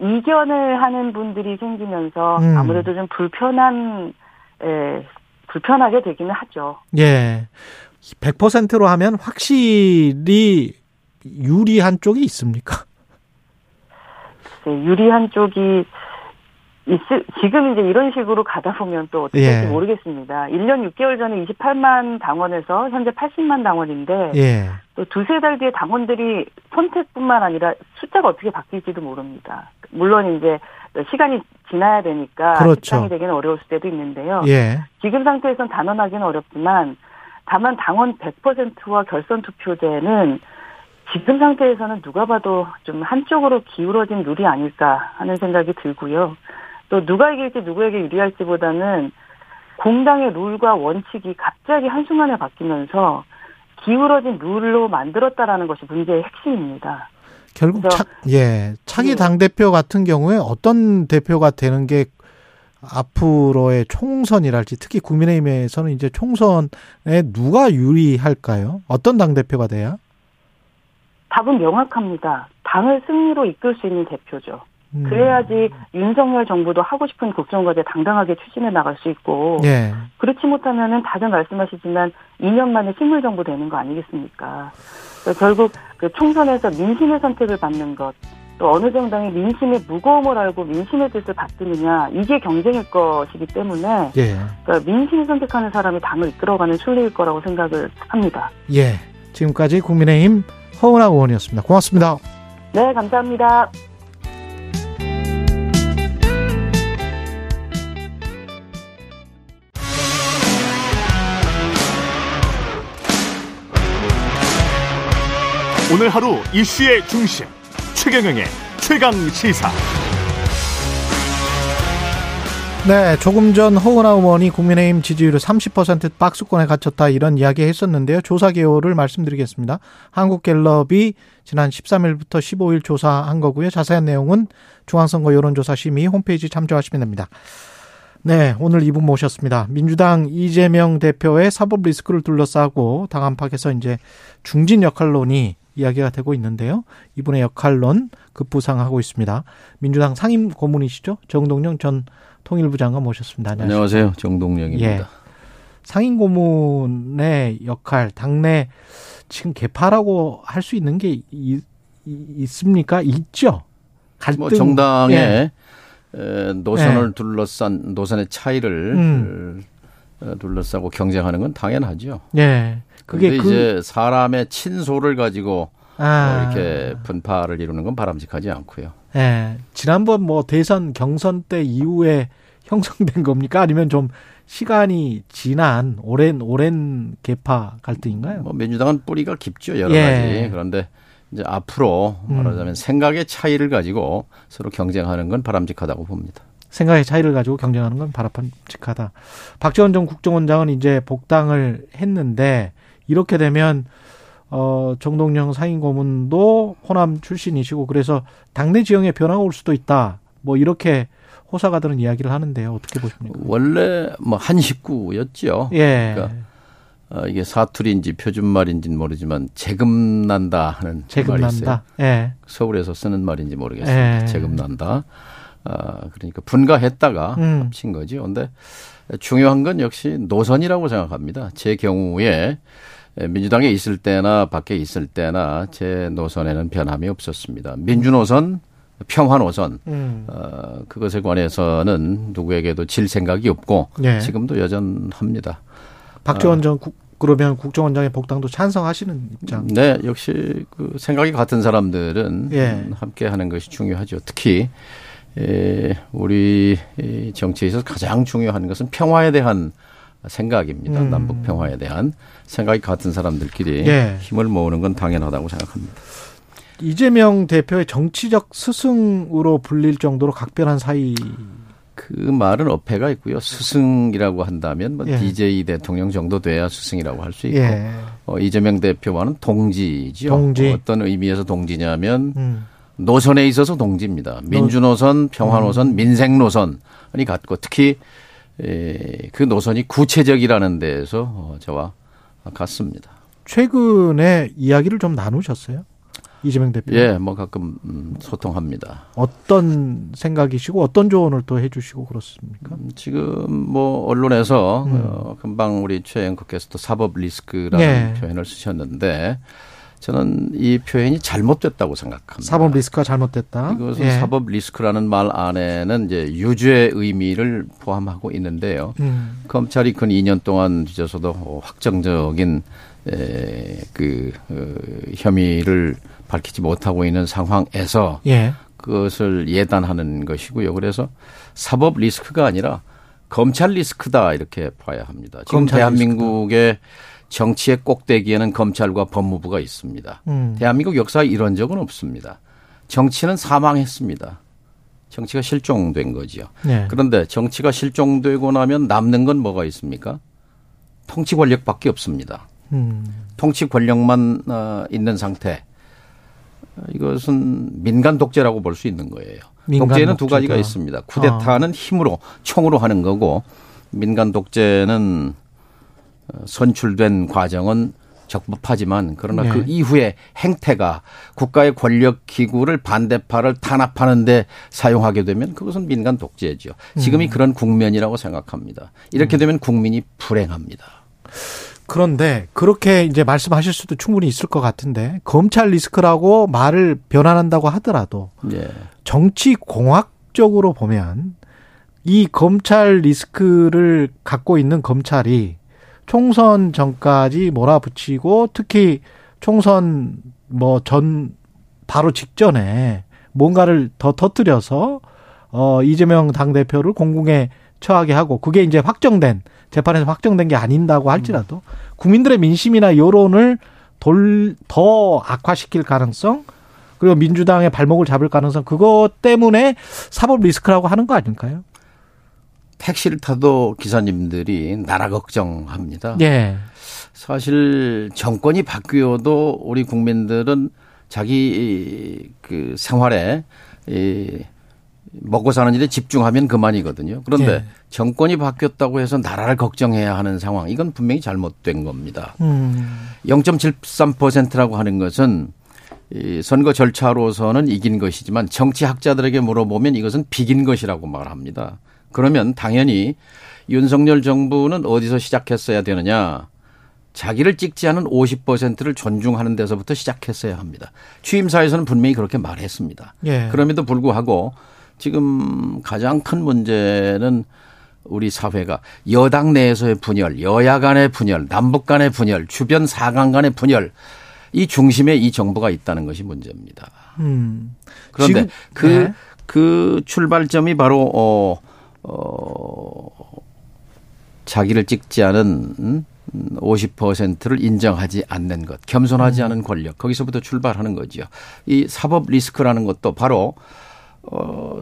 이견을 하는 분들이 생기면서 음. 아무래도 좀 불편한 에, 불편하게 되기는 하죠. 예. 100%로 하면 확실히 유리한 쪽이 있습니까? 글쎄, 유리한 쪽이 있을, 지금 이제 이런 식으로 가다 보면 또 어떻게 될지 예. 모르겠습니다. 1년 6개월 전에 28만 당원에서 현재 80만 당원인데 예. 또 두세 달 뒤에 당원들이 선택뿐만 아니라 숫자가 어떻게 바뀔지도 모릅니다. 물론 이제 시간이 지나야 되니까 그렇죠. 집행이 되기는 어려울 때도 있는데요. 예. 지금 상태에선 단언하기는 어렵지만 다만 당원 100%와 결선 투표제는 지금 상태에서는 누가 봐도 좀 한쪽으로 기울어진 룰이 아닐까 하는 생각이 들고요. 또 누가 이길지 누구에게 유리할지보다는 공당의 룰과 원칙이 갑자기 한순간에 바뀌면서 기울어진 룰로 만들었다라는 것이 문제의 핵심입니다. 결국 차, 예. 차기 예. 당대표 같은 경우에 어떤 대표가 되는 게 앞으로의 총선이랄지 특히 국민의힘에서는 이제 총선에 누가 유리할까요? 어떤 당 대표가 돼야? 답은 명확합니다. 당을 승리로 이끌 수 있는 대표죠. 음. 그래야지 윤석열 정부도 하고 싶은 국정과제 당당하게 추진해 나갈 수 있고 예. 그렇지 못하면은 다들 말씀하시지만 2년 만에 식물 정부 되는 거 아니겠습니까? 결국 그 총선에서 민심의 선택을 받는 것, 또 어느 정당이 민심의 무거움을 알고 민심의 뜻을 받드느냐 이게 경쟁일 것이기 때문에 예. 그러니까 민심을 선택하는 사람이 당을 이끌어가는 순리일 거라고 생각을 합니다. 예. 지금까지 국민의힘 허은하 의원이었습니다. 고맙습니다. 네, 감사합니다. 오늘 하루 이슈의 중심 최경영의 최강 시사. 네, 조금 전 허은하 의원이 국민의힘 지지율을 30% 박스권에 갇혔다 이런 이야기 했었는데요. 조사 개요를 말씀드리겠습니다. 한국갤럽이 지난 13일부터 15일 조사한 거고요. 자세한 내용은 중앙선거 여론조사 심의 홈페이지 참조하시면 됩니다. 네, 오늘 이분 모셨습니다. 민주당 이재명 대표의 사법 리스크를 둘러싸고 당 안팎에서 이제 중진 역할론이 이야기가 되고 있는데요. 이분의 역할론 급부상하고 있습니다. 민주당 상임 고문이시죠? 정동영 전 통일부 장관 모셨습니다. 안녕하세요. 안녕하세요. 정동영입니다. 예. 상임 고문의 역할, 당내 지금 개파라고 할 수 있는 게 이- 이- 있습니까? 있죠. 갈등. 뭐 정당의 예. 에, 노선을 둘러싼 노선의 차이를 음. 어, 둘러싸고 경쟁하는 건 당연하죠. 예. 그게 그 이제 사람의 친소를 가지고 아, 뭐 이렇게 분파를 이루는 건 바람직하지 않고요. 예. 지난번 뭐 대선 경선 때 이후에 형성된 겁니까? 아니면 좀 시간이 지난 오랜 오랜 개파 갈등인가요? 뭐 민주당은 뿌리가 깊죠 여러 예. 가지. 그런데 이제 앞으로 말하자면 생각의 차이를 가지고 서로 경쟁하는 건 바람직하다고 봅니다. 생각의 차이를 가지고 경쟁하는 건 바람직하다. 박지원 전 국정원장은 이제 복당을 했는데 이렇게 되면 어 정동영 상임고문도 호남 출신이시고 그래서 당내 지형에 변화가 올 수도 있다. 뭐 이렇게 호사가들은 이야기를 하는데요. 어떻게 보십니까? 원래 뭐 한 식구였죠. 예. 그러니까 어, 이게 사투리인지 표준말인지는 모르지만 재금난다 하는 재금 말이 있어요. 예. 서울에서 쓰는 말인지 모르겠습니다. 예. 재금난다. 아, 그러니까 분가했다가 음. 합친 거죠. 근데 중요한 건 역시 노선이라고 생각합니다. 제 경우에 민주당에 있을 때나 밖에 있을 때나 제 노선에는 변함이 없었습니다. 민주 노선, 평화 노선, 음. 어, 그것에 관해서는 누구에게도 질 생각이 없고 예. 지금도 여전합니다. 박지원 전 국, 그러면 국정원장의 복당도 찬성하시는 입장. 네, 역시 그 생각이 같은 사람들은 예. 음, 함께 하는 것이 중요하죠. 특히 에, 우리 이 정치에서 가장 중요한 것은 평화에 대한 생각입니다. 음. 남북 평화에 대한 생각이 같은 사람들끼리 예. 힘을 모으는 건 당연하다고 생각합니다. 이재명 대표의 정치적 스승으로 불릴 정도로 각별한 사이. 그 말은 어폐가 있고요. 스승이라고 한다면 뭐 예. DJ 대통령 정도 돼야 스승이라고 할 수 있고 예. 어, 이재명 대표와는 동지죠. 동지. 어떤 의미에서 동지냐면 음. 노선에 있어서 동지입니다. 민주 노선, 평화 노선, 민생 노선이 같고 특히 에, 그 노선이 구체적이라는 데에서 어, 저와 같습니다. 최근에 이야기를 좀 나누셨어요? 이재명 대표. 예, 뭐 가끔 음, 소통합니다. 어떤 생각이시고 어떤 조언을 또 해주시고 그렇습니까? 음, 지금 뭐 언론에서 음. 어, 금방 우리 최 앵커께서도 사법 리스크라는 예. 표현을 쓰셨는데 저는 이 표현이 잘못됐다고 생각합니다. 사법 리스크가 잘못됐다. 이것은 예. 사법 리스크라는 말 안에는 이제 유죄의 의미를 포함하고 있는데요. 음. 검찰이 근 2년 동안 뒤져서도 확정적인 에, 그 어, 혐의를 밝히지 못하고 있는 상황에서 예. 그것을 예단하는 것이고요. 그래서 사법 리스크가 아니라 검찰 리스크다 이렇게 봐야 합니다. 지금 대한민국의 정치의 꼭대기에는 검찰과 법무부가 있습니다. 음. 대한민국 역사에 이런 적은 없습니다. 정치는 사망했습니다. 정치가 실종된 거지요. 예. 그런데 정치가 실종되고 나면 남는 건 뭐가 있습니까? 통치 권력밖에 없습니다. 음. 통치 권력만 어, 있는 상태. 어, 이것은 민간 독재라고 볼 수 있는 거예요. 독재는 두 독재다. 가지가 있습니다. 쿠데타는 힘으로 총으로 하는 거고 민간 독재는 어, 선출된 과정은 적법하지만 그러나 네. 그 이후에 행태가 국가의 권력 기구를 반대파를 탄압하는데 사용하게 되면 그것은 민간 독재죠. 지금이 그런 국면이라고 생각합니다. 이렇게 되면 국민이 불행합니다. 그런데 그렇게 이제 말씀하실 수도 충분히 있을 것 같은데 검찰 리스크라고 말을 변환한다고 하더라도 예. 정치 공학적으로 보면 이 검찰 리스크를 갖고 있는 검찰이 총선 전까지 몰아붙이고 특히 총선 뭐 전 바로 직전에 뭔가를 더 터뜨려서 어 이재명 당 대표를 공궁에 처하게 하고 그게 이제 확정된 재판에서 확정된 게 아닌다고 할지라도 국민들의 민심이나 여론을 돌 더 악화시킬 가능성 그리고 민주당의 발목을 잡을 가능성 그것 때문에 사법 리스크라고 하는 거 아닐까요? 택시를 타도 기사님들이 나라 걱정합니다. 예. 사실 정권이 바뀌어도 우리 국민들은 자기 그 생활에 이 먹고 사는 일에 집중하면 그만이거든요. 그런데 예. 정권이 바뀌었다고 해서 나라를 걱정해야 하는 상황 이건 분명히 잘못된 겁니다. 음. 0.73%라고 하는 것은 이 선거 절차로서는 이긴 것이지만 정치학자들에게 물어보면 이것은 비긴 것이라고 말합니다. 그러면 당연히 윤석열 정부는 어디서 시작했어야 되느냐? 자기를 찍지 않은 50%를 존중하는 데서부터 시작했어야 합니다. 취임사에서는 분명히 그렇게 말했습니다. 예. 그럼에도 불구하고 지금 가장 큰 문제는 우리 사회가 여당 내에서의 분열, 여야 간의 분열, 남북 간의 분열, 주변 사강 간의 분열 이 중심에 이 정부가 있다는 것이 문제입니다. 음. 그런데 그, 네. 그 출발점이 바로, 어, 어, 자기를 찍지 않은 음, 50%를 인정하지 않는 것, 겸손하지 않은 권력, 거기서부터 출발하는 거지요. 이 사법 리스크라는 것도 바로, 어,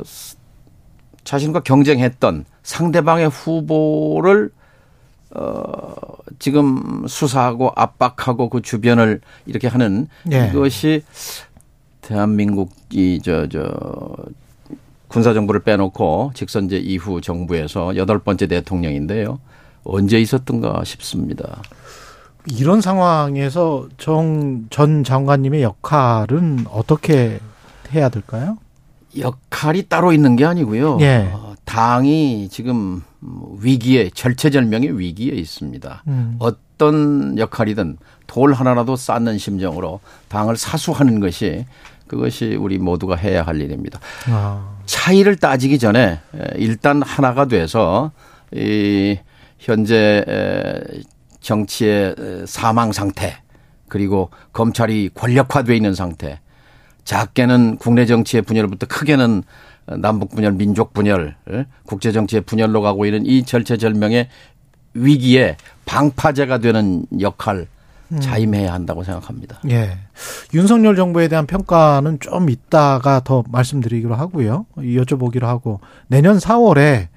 자신과 경쟁했던 상대방의 후보를 어, 지금 수사하고 압박하고 그 주변을 이렇게 하는 예. 이것이 대한민국 이 저 저 군사 정부를 빼놓고 직선제 이후 정부에서 여덟 번째 대통령인데요. 언제 있었던가 싶습니다. 이런 상황에서 정 전 장관님의 역할은 어떻게 해야 될까요? 역할이 따로 있는 게 아니고요. 예. 어, 당이 지금 위기에 절체절명의 위기에 있습니다. 음. 어떤 역할이든 돌 하나라도 쌓는 심정으로 당을 사수하는 것이 그것이 우리 모두가 해야 할 일입니다. 아. 차이를 따지기 전에 에, 일단 하나가 돼서 이 현재 에, 정치의 에, 사망 상태 그리고 검찰이 권력화돼 있는 상태 작게는 국내 정치의 분열부터 크게는 남북 분열, 민족 분열, 에, 국제 정치의 분열로 가고 있는 이 절체절명의 위기에 방파제가 되는 역할 자임해야 한다고 생각합니다. 예. 윤석열 정부에 대한 평가는 좀 이따가 더 말씀드리기로 하고요. 여쭤보기로 하고 내년 4월에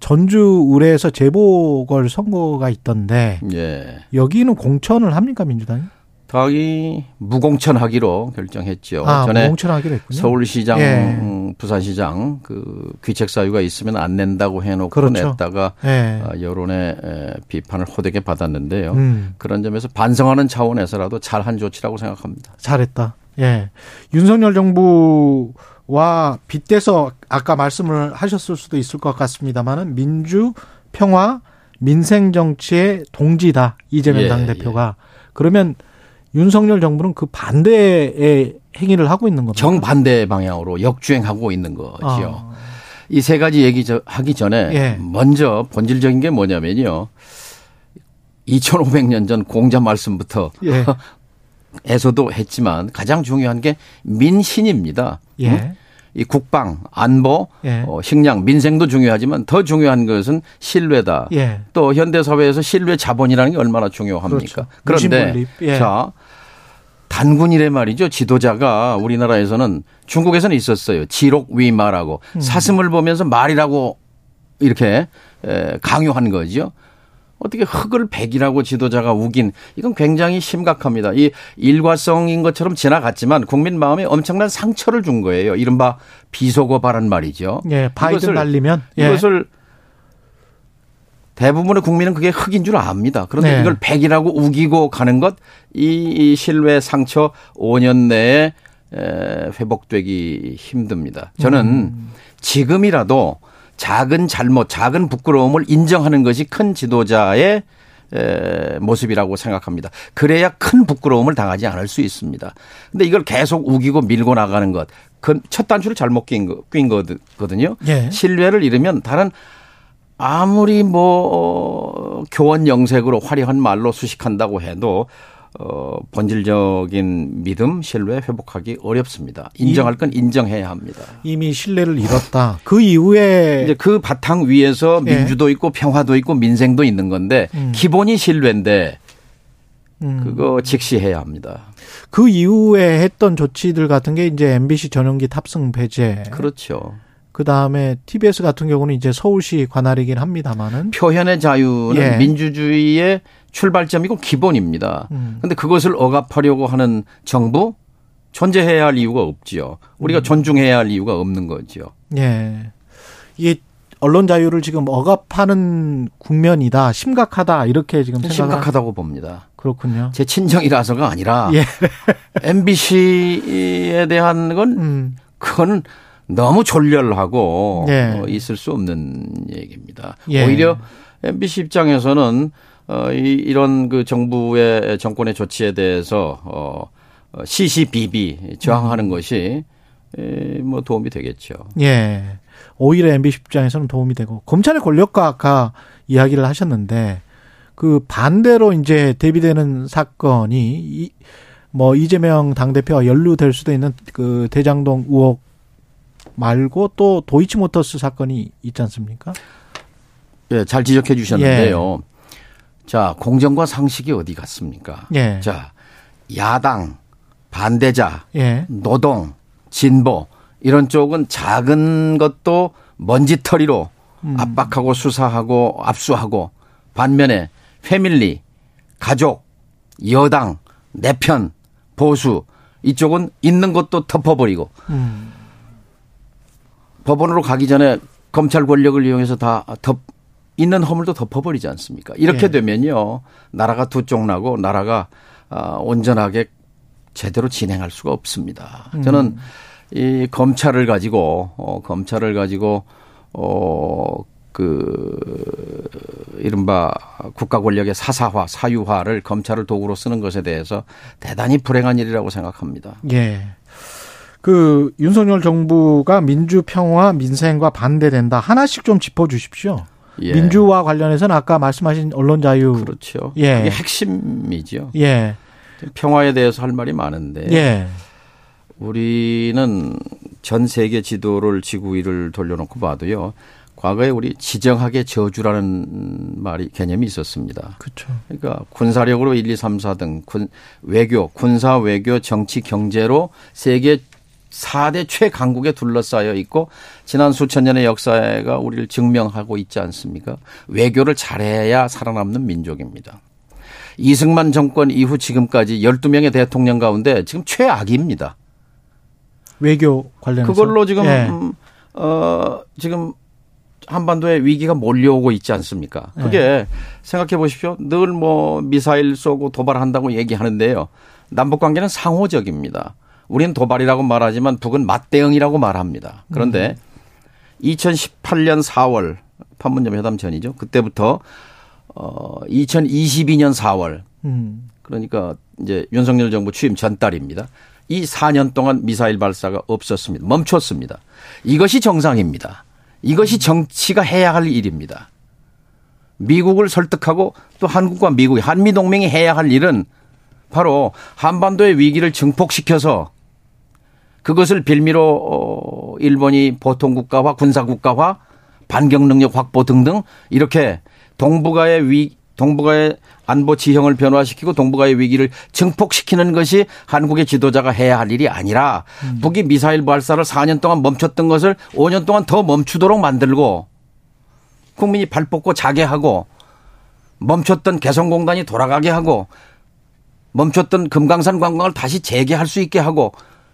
전주 의뢰에서 재보궐 선거가 있던데 예. 여기는 공천을 합니까 민주당이? 당이 무공천하기로 결정했죠. 아, 전에 공천하기로 했군요. 서울시장 예. 음, 부산시장 그 귀책 사유가 있으면 안 낸다고 해놓고 그렇죠. 냈다가 예. 어, 여론의 에, 비판을 호되게 받았는데요. 음. 그런 점에서 반성하는 차원에서라도 잘한 조치라고 생각합니다. 잘했다. 예. 윤석열 정부 와 빗대서 아까 말씀을 하셨을 수도 있을 것 같습니다만은 민주 평화 민생 정치의 동지다 이재명 예, 당대표가 그러면 윤석열 정부는 그 반대의 행위를 하고 있는 겁니다. 정반대 방향으로 역주행하고 있는 거죠. 아, 이세 가지 얘기 저- 하기 전에 예. 먼저 본질적인 게 뭐냐면요. 2500년 전 공자 말씀부터 예. 에서도 했지만 가장 중요한 게 민신입니다. 예. 응? 이 국방, 안보, 예. 어, 식량, 민생도 중요하지만 더 중요한 것은 신뢰다. 예. 또 현대 사회에서 신뢰 자본이라는 게 얼마나 중요합니까? 그렇죠. 그런데. 예. 자 단군이래 말이죠. 지도자가 우리나라에서는 중국에서는 있었어요. 지록위마라고 음. 사슴을 보면서 말이라고 이렇게 에, 강요한 거죠. 어떻게 흙을 백이라고 지도자가 우긴 이건 굉장히 심각합니다. 이 일과성인 것처럼 지나갔지만 국민 마음에 엄청난 상처를 준 거예요. 이른바 비속어발언 말이죠. 예. 바이든 이것을- 날리면 예. 이것을 대부분의 국민은 그게 흙인 줄 압니다. 그런데 네. 이걸 백이라고 우기고 가는 것, 이, 이 신뢰 상처 5년 내에 에, 회복되기 힘듭니다. 저는 음. 지금이라도 작은 잘못, 작은 부끄러움을 인정하는 것이 큰 지도자의 에, 모습이라고 생각합니다. 그래야 큰 부끄러움을 당하지 않을 수 있습니다. 근데 이걸 계속 우기고 밀고 나가는 것, 그 첫 단추를 잘못 낀, 거, 낀 거거든요. 예. 신뢰를 잃으면 다른 아무리 뭐 어, 교원 영색으로 화려한 말로 수식한다고 해도 어 본질적인 믿음, 신뢰 회복하기 어렵습니다. 인정할 건 인정해야 합니다. 이미 신뢰를 잃었다. 그 이후에 이제 그 바탕 위에서 예. 민주도 있고 평화도 있고 민생도 있는 건데 음. 기본이 신뢰인데 음, 그거 직시해야 합니다. 그 이후에 했던 조치들 같은 게 이제 MBC 전용기 탑승 배제. 그렇죠. 그 다음에 TBS 같은 경우는 이제 서울시 관할이긴 합니다만은. 표현의 자유는 예. 민주주의의 출발점이고 기본입니다. 음. 근데 그것을 억압하려고 하는 정부 존재해야 할 이유가 없지요. 우리가 음. 존중해야 할 이유가 없는 거죠. 예. 이게 언론 자유를 지금 억압하는 국면이다. 심각하다. 이렇게 지금. 심각하다고 봅니다. 그렇군요. 제 친정이라서가 아니라 예. MBC에 대한 건 음. 그거는 너무 졸렬하고 예. 어, 있을 수 없는 얘기입니다. 예. 오히려 MBC 입장에서는 어, 이, 이런 그 정부의 정권의 조치에 대해서 어, 어, 시시비비 저항하는 음. 것이 에, 뭐 도움이 되겠죠. 예. 오히려 MB 입장에서는 도움이 되고 검찰의 권력과 아까 이야기를 하셨는데 그 반대로 이제 대비되는 사건이 이, 뭐 이재명 당대표와 연루될 수도 있는 그 대장동 의혹 말고 또 도이치모터스 사건이 있지 않습니까? 예, 잘 지적해 주셨는데요. 자, 공정과 상식이 어디 갔습니까? 예. 자, 야당, 반대자, 예. 노동, 진보 이런 쪽은 작은 것도 먼지털이로 음. 압박하고 수사하고 압수하고 반면에 패밀리, 가족, 여당, 내 편, 보수 이쪽은 있는 것도 덮어버리고 음. 법원으로 가기 전에 검찰 권력을 이용해서 다 덮, 있는 허물도 덮어버리지 않습니까? 이렇게 예. 되면요. 나라가 두 쪽 나고 나라가 아, 온전하게 제대로 진행할 수가 없습니다. 음. 저는 이 검찰을 가지고 어, 검찰을 가지고 어, 그 이른바 국가 권력의 사사화, 사유화를 검찰을 도구로 쓰는 것에 대해서 대단히 불행한 일이라고 생각합니다. 예. 그 윤석열 정부가 민주 평화 민생과 반대된다. 하나씩 좀 짚어 주십시오. 예. 민주와 관련해서는 아까 말씀하신 언론 자유 그렇죠. 예. 그게 핵심이죠. 예. 평화에 대해서 할 말이 많은데 예. 우리는 전 세계 지도를 지구 위를 돌려놓고 봐도요. 과거에 우리 지정학의 저주라는 말이 개념이 있었습니다. 그렇죠. 그러니까 군사력으로 1, 2, 3, 4등 군 외교, 군사 외교, 정치, 경제로 세계 4대 최강국에 둘러싸여 있고 지난 수천 년의 역사가 우리를 증명하고 있지 않습니까? 외교를 잘해야 살아남는 민족입니다. 이승만 정권 이후 지금까지 12명의 대통령 가운데 지금 최악입니다. 외교 관련해서 그걸로 지금 예. 음, 어 지금 한반도에 위기가 몰려오고 있지 않습니까? 그게 생각해 보십시오. 늘 뭐 미사일 쏘고 도발한다고 얘기하는데요. 남북 관계는 상호적입니다. 우리는 도발이라고 말하지만 북은 맞대응이라고 말합니다. 그런데 2018년 4월 판문점 회담 전이죠. 그때부터 어 2022년 4월 음. 그러니까 이제 윤석열 정부 취임 전달입니다. 이 4년 동안 미사일 발사가 없었습니다. 멈췄습니다. 이것이 정상입니다. 이것이 정치가 해야 할 일입니다. 미국을 설득하고 또 한국과 미국이 한미 동맹이 해야 할 일은 바로 한반도의 위기를 증폭시켜서 그것을 빌미로 어, 일본이 보통 국가화, 군사 국가화, 반격 능력 확보 등등 이렇게 동북아의 위 동북아의 안보 지형을 변화시키고 동북아의 위기를 증폭시키는 것이 한국의 지도자가 해야 할 일이 아니라 북이 미사일 발사를 4년 동안 멈췄던 것을 5년 동안 더 멈추도록 만들고 국민이 발 뻗고 자게 하고 멈췄던 개성공단이 돌아가게 하고 멈췄던 금강산 관광을 다시 재개할 수 있게 하고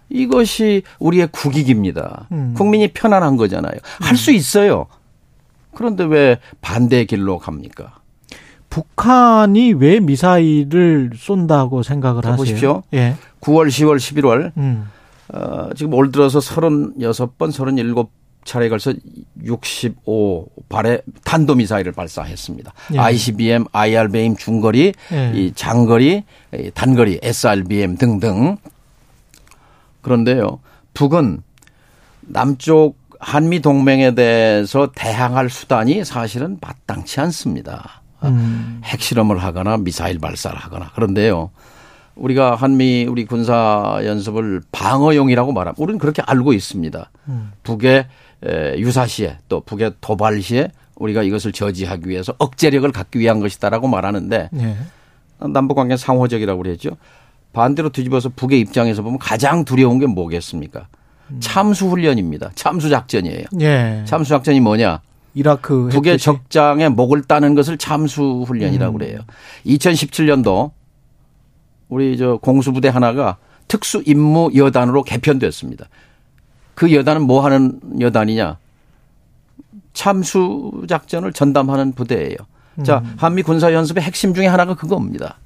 이것이 우리의 국익입니다. 음. 국민이 편안한 거잖아요. 할 수 있어요. 그런데 왜 반대의 길로 갑니까? 북한이 왜 미사일을 쏜다고 생각을 자, 하세요? 보십시오. 예. 9월, 10월, 11월 음. 어, 지금 올 들어서 36번, 37차례에 걸쳐 65발의 탄도미사일을 발사했습니다. 예. ICBM, IRBM 중거리, 예. 이 장거리, 이 단거리, SRBM 등등. 그런데요, 북은 남쪽 한미 동맹에 대해서 대항할 수단이 사실은 마땅치 않습니다. 음. 핵실험을 하거나 미사일 발사를 하거나 그런데요. 우리가 한미 우리 군사 연습을 방어용이라고 말합니다. 우리는 그렇게 알고 있습니다. 북의 에, 유사 시에 또 북의 도발 시에 우리가 이것을 저지하기 위해서 억제력을 갖기 위한 것이다라고 말하는데 예. 남북 관계는 상호적이라고 그랬죠. 반대로 뒤집어서 북의 입장에서 보면 가장 두려운 게 뭐겠습니까? 참수 훈련입니다. 참수 작전이에요. 예. 참수 작전이 뭐냐? 이라크 북의 했듯이. 적장에 목을 따는 것을 참수 훈련이라고 음. 그래요. 2017년도 우리 저 공수부대 하나가 특수 임무 여단으로 개편됐습니다. 그 여단은 뭐 하는 여단이냐? 참수 작전을 전담하는 부대예요. 자, 음. 한미 군사 연습의 핵심 중에 하나가 그겁니다.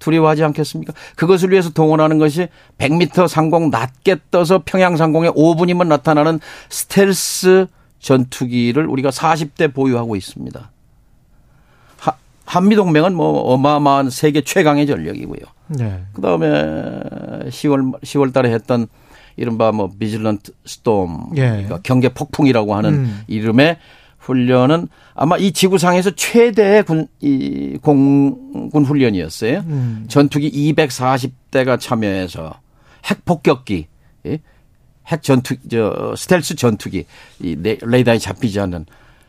두려워하지 않겠습니까? 그것을 위해서 동원하는 것이 100m 상공 낮게 떠서 평양 상공에 5분이면 나타나는 스텔스 전투기를 우리가 40대 보유하고 있습니다. 하- 한미동맹은 뭐 어마어마한 세계 최강의 전력이고요. 예. 그 다음에 10월, 10월 달에 했던 이른바 뭐 비질런트 스톰, 예. 그러니까 경계 폭풍이라고 하는 음. 이름의 훈련은 아마 이 지구상에서 최대의 군, 이 공군 훈련이었어요. 음. 전투기 240대가 참여해서 핵 폭격기, 예? 핵 전투, 저 스텔스 전투기, 이 레- 레이더에 잡히지 않는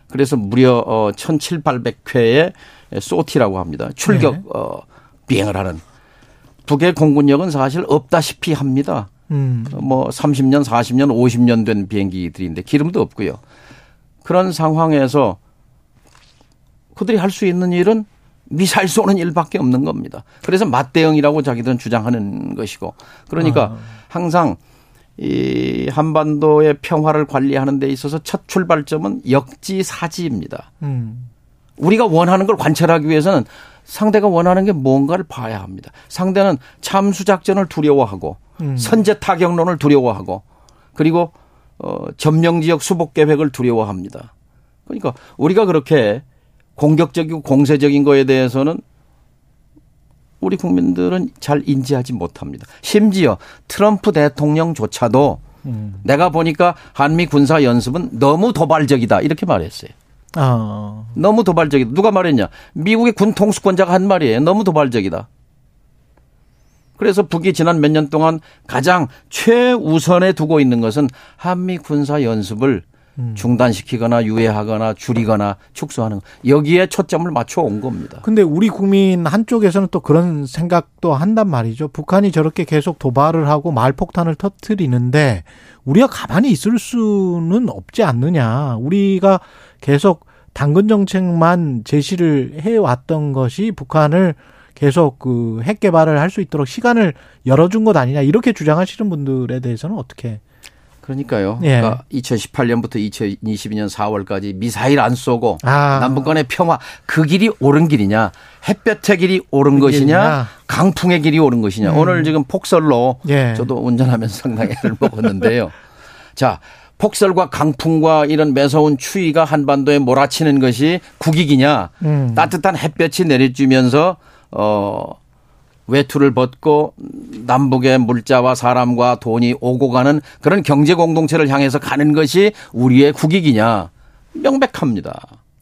그래서 무려 어 1,700회의 소티라고 합니다. 출격 네. 어 비행을 하는 북의 공군력은 사실 없다시피 합니다. 음. 뭐 30년, 40년, 50년 된 비행기들인데 기름도 없고요. 그런 상황에서 그들이 할 수 있는 일은 미사일 쏘는 일밖에 없는 겁니다. 그래서 맞대응이라고 자기들은 주장하는 것이고 그러니까 아. 항상 이 한반도의 평화를 관리하는 데 있어서 첫 출발점은 역지사지입니다. 음. 우리가 원하는 걸 관찰하기 위해서는 상대가 원하는 게 뭔가를 봐야 합니다. 상대는 참수 작전을 두려워하고 음. 선제 타격론을 두려워하고 그리고 어 점령 지역 수복 계획을 두려워합니다. 그러니까 우리가 그렇게 공격적이고 공세적인 거에 대해서는 우리 국민들은 잘 인지하지 못합니다. 심지어 트럼프 대통령조차도 음. 내가 보니까 한미 군사 연습은 너무 도발적이다 이렇게 말했어요. 아. 너무 도발적이다. 누가 말했냐? 미국의 군 통수권자가 한 말이에요. 너무 도발적이다. 그래서 북이 지난 몇 년 동안 가장 최우선에 두고 있는 것은 한미 군사 연습을 중단시키거나 유예하거나 줄이거나 축소하는 것. 여기에 초점을 맞춰 온 겁니다. 근데 우리 국민 한쪽에서는 또 그런 생각도 한단 말이죠. 북한이 저렇게 계속 도발을 하고 말폭탄을 터뜨리는데 우리가 가만히 있을 수는 없지 않느냐. 우리가 계속 당근 정책만 제시를 해 왔던 것이 북한을 계속 그 핵 개발을 할 수 있도록 시간을 열어준 것 아니냐 이렇게 주장하시는 분들에 대해서는 어떻게? 그러니까요. 예. 그러니까 2018년부터 2022년 4월까지 미사일 안 쏘고 아. 남북 간의 평화 그 길이 옳은 길이냐 햇볕의 길이 옳은 그 것이냐. 강풍의 길이 옳은 것이냐 음. 오늘 지금 폭설로 예. 저도 운전하면서 상당히 애를 먹었는데요. 자 폭설과 강풍과 이런 매서운 추위가 한반도에 몰아치는 것이 국익이냐 음. 따뜻한 햇볕이 내려주면서 어 외투를 벗고 남북의 물자와 사람과 돈이 오고 가는 그런 경제 공동체를 향해서 가는 것이 우리의 국익이냐 명백합니다.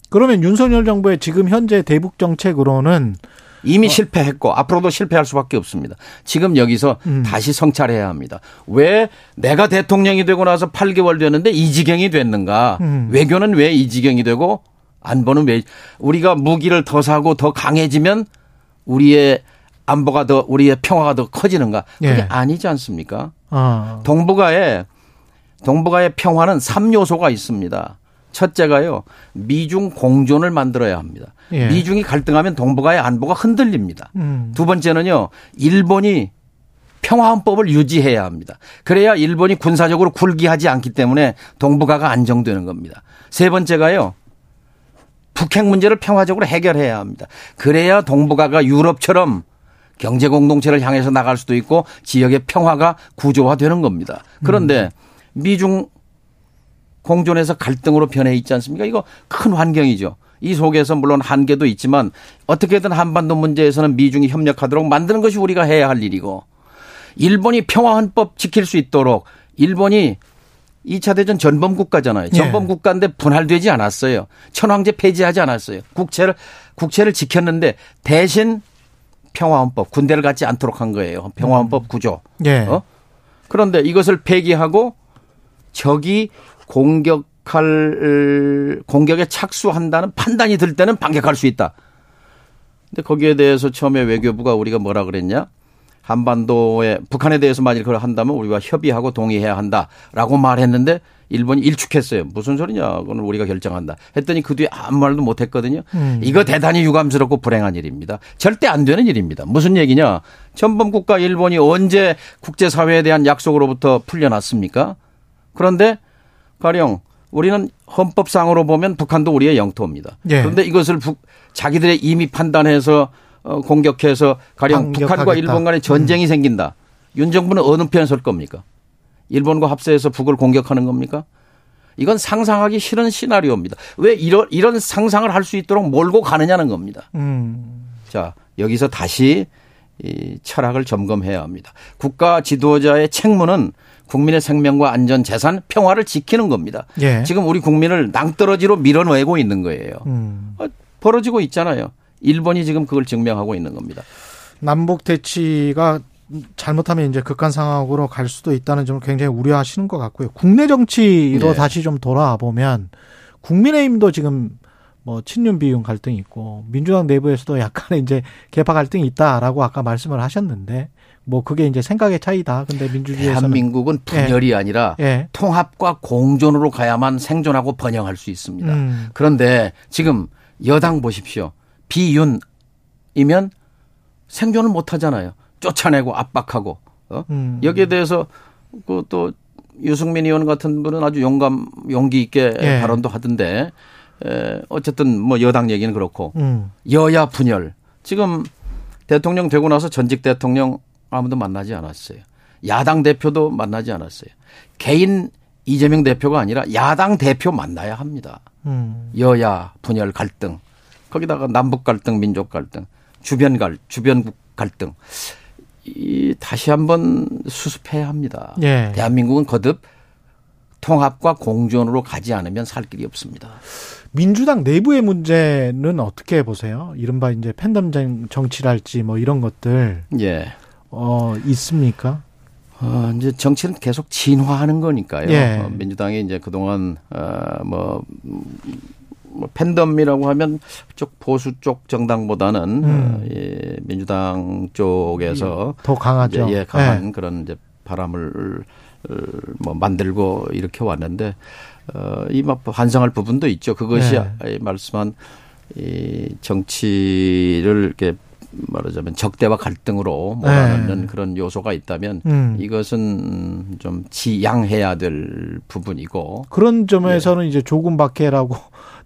그러면 윤석열 정부의 지금 현재 대북 정책으로는 이미 실패했고 앞으로도 실패할 수밖에 없습니다. 지금 여기서 음. 다시 성찰해야 합니다. 왜 내가 대통령이 되고 나서 8개월 됐는데 이 지경이 됐는가? 음. 외교는 왜 이 지경이 되고 안보는 왜 우리가 무기를 더 사고 더 강해지면 우리의 안보가 더 우리의 평화가 더 커지는가? 그게 예. 아니지 않습니까? 어. 동북아에 동북아의 평화는 3요소가 있습니다. 첫째가요. 미중 공존을 만들어야 합니다. 예. 미중이 갈등하면 동북아의 안보가 흔들립니다. 음. 두 번째는요. 일본이 평화헌법을 유지해야 합니다. 그래야 일본이 군사적으로 굴기하지 않기 때문에 동북아가 안정되는 겁니다. 세 번째가요. 북핵 문제를 평화적으로 해결해야 합니다. 그래야 동북아가 유럽처럼 경제 공동체를 향해서 나갈 수도 있고 지역의 평화가 구조화되는 겁니다. 그런데 미중 공존에서 갈등으로 변해 있지 않습니까? 이거 큰 환경이죠. 이 속에서 물론 한계도 있지만 어떻게든 한반도 문제에서는 미중이 협력하도록 만드는 것이 우리가 해야 할 일이고 일본이 평화헌법 지킬 수 있도록 일본이 2차 대전 전범 국가잖아요. 예. 전범 국가인데 분할되지 않았어요. 천황제 폐지하지 않았어요. 국채를 국채를 지켰는데 대신 평화헌법 군대를 갖지 않도록 한 거예요. 평화헌법 구조. 예. 어? 그런데 이것을 폐기하고 적이 공격할 공격에 착수한다는 판단이 들 때는 반격할 수 있다. 근데 거기에 대해서 처음에 외교부가 우리가 뭐라 그랬냐? 한반도에 북한에 대해서 만일 그걸 한다면 우리가 협의하고 동의해야 한다라고 말했는데 일본이 일축했어요. 무슨 소리냐? 그건 우리가 결정한다. 했더니 그 뒤에 아무 말도 못 했거든요. 음. 이거 대단히 유감스럽고 불행한 일입니다. 절대 안 되는 일입니다. 무슨 얘기냐? 전범 국가 일본이 언제 국제 사회에 대한 약속으로부터 풀려났습니까? 그런데 가령 우리는 헌법상으로 보면 북한도 우리의 영토입니다. 예. 그런데 이것을 북, 자기들의 이미 판단해서 어, 공격해서 가령 북한과 반격하겠다. 일본 간에 전쟁이 생긴다. 윤 정부는 어느 편에 설 겁니까? 일본과 합세해서 북을 공격하는 겁니까? 이건 상상하기 싫은 시나리오입니다. 왜 이런 이런 상상을 할 수 있도록 몰고 가느냐는 겁니다. 음. 자, 여기서 다시 이 철학을 점검해야 합니다. 국가 지도자의 책무는 국민의 생명과 안전, 재산, 평화를 지키는 겁니다. 예. 지금 우리 국민을 낭떠러지로 밀어내고 있는 거예요. 음. 어, 벌어지고 있잖아요. 일본이 지금 그걸 증명하고 있는 겁니다. 남북 대치가 잘못하면 이제 극한 상황으로 갈 수도 있다는 점을 굉장히 우려하시는 것 같고요. 국내 정치로 네. 다시 좀 돌아와 보면 국민의힘도 지금 뭐 친윤 비윤 갈등이 있고 민주당 내부에서도 약간의 이제 개파 갈등이 있다라고 아까 말씀을 하셨는데 뭐 그게 이제 생각의 차이다. 근데 민주주의에서는 대한민국은 분열이 아니라 예. 통합과 공존으로 가야만 생존하고 번영할 수 있습니다. 음. 그런데 지금 여당 보십시오. 비윤이면 생존을 못 하잖아요. 쫓아내고 압박하고. 어? 음. 여기에 대해서 그또 유승민 의원 같은 분은 아주 용감 용기 있게 예. 발언도 하던데 에, 어쨌든 뭐 여당 얘기는 그렇고 음. 여야 분열 지금 대통령 되고 나서 전직 대통령 아무도 만나지 않았어요. 야당 대표도 만나지 않았어요. 개인 이재명 대표가 아니라 야당 대표 만나야 합니다. 음. 여야 분열 갈등 거기다가 남북 갈등 민족 갈등 주변 갈 주변국 갈등 이 다시 한번 수습해야 합니다. 예. 대한민국은 거듭 통합과 공존으로 가지 않으면 살 길이 없습니다. 민주당 내부의 문제는 어떻게 보세요? 이른바 이제 팬덤 정- 정치랄지 뭐 이런 것들 예. 어 있습니까? 어, 이제 정치는 계속 진화하는 거니까요. 예. 어, 민주당이 이제 그동안 어, 뭐, 음, 뭐 팬덤이라고 하면 쪽 보수 쪽 정당보다는 음. 어, 예, 민주당 쪽에서 더 강하죠. 예, 강한 예. 그런 이제 바람을 어, 뭐 만들고 이렇게 왔는데 어, 이막 반성할 부분도 있죠. 그것이 네. 아- 이 말씀한 이 정치를 이렇게 말하자면 적대와 갈등으로 몰아넣는 그런 요소가 있다면 네. 음. 이것은 좀 지양해야 될 부분이고 그런 점에서는 이제 조금 박해라고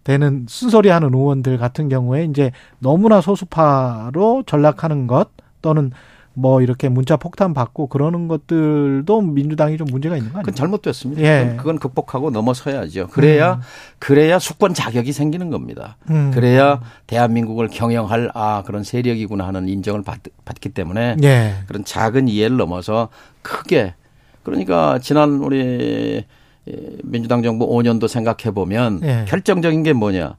되는 쓴소리 하는 의원들 같은 경우에 이제 너무나 소수파로 전락하는 것 또는 뭐 이렇게 문자 폭탄 받고 그러는 것들도 민주당이 좀 문제가 있는 거 그건 아니에요? 잘못됐습니다. 예. 그건- 그건 극복하고 넘어서야죠. 그래야 음. 그래야 수권 자격이 생기는 겁니다. 음. 그래야 대한민국을 경영할 아 그런 세력이구나 하는 인정을 받, 받기 때문에 예. 그런 작은 이해를 넘어서 크게 그러니까 지난 우리 예, 민주당 정부 5년도 생각해 보면 예. 결정적인 게 뭐냐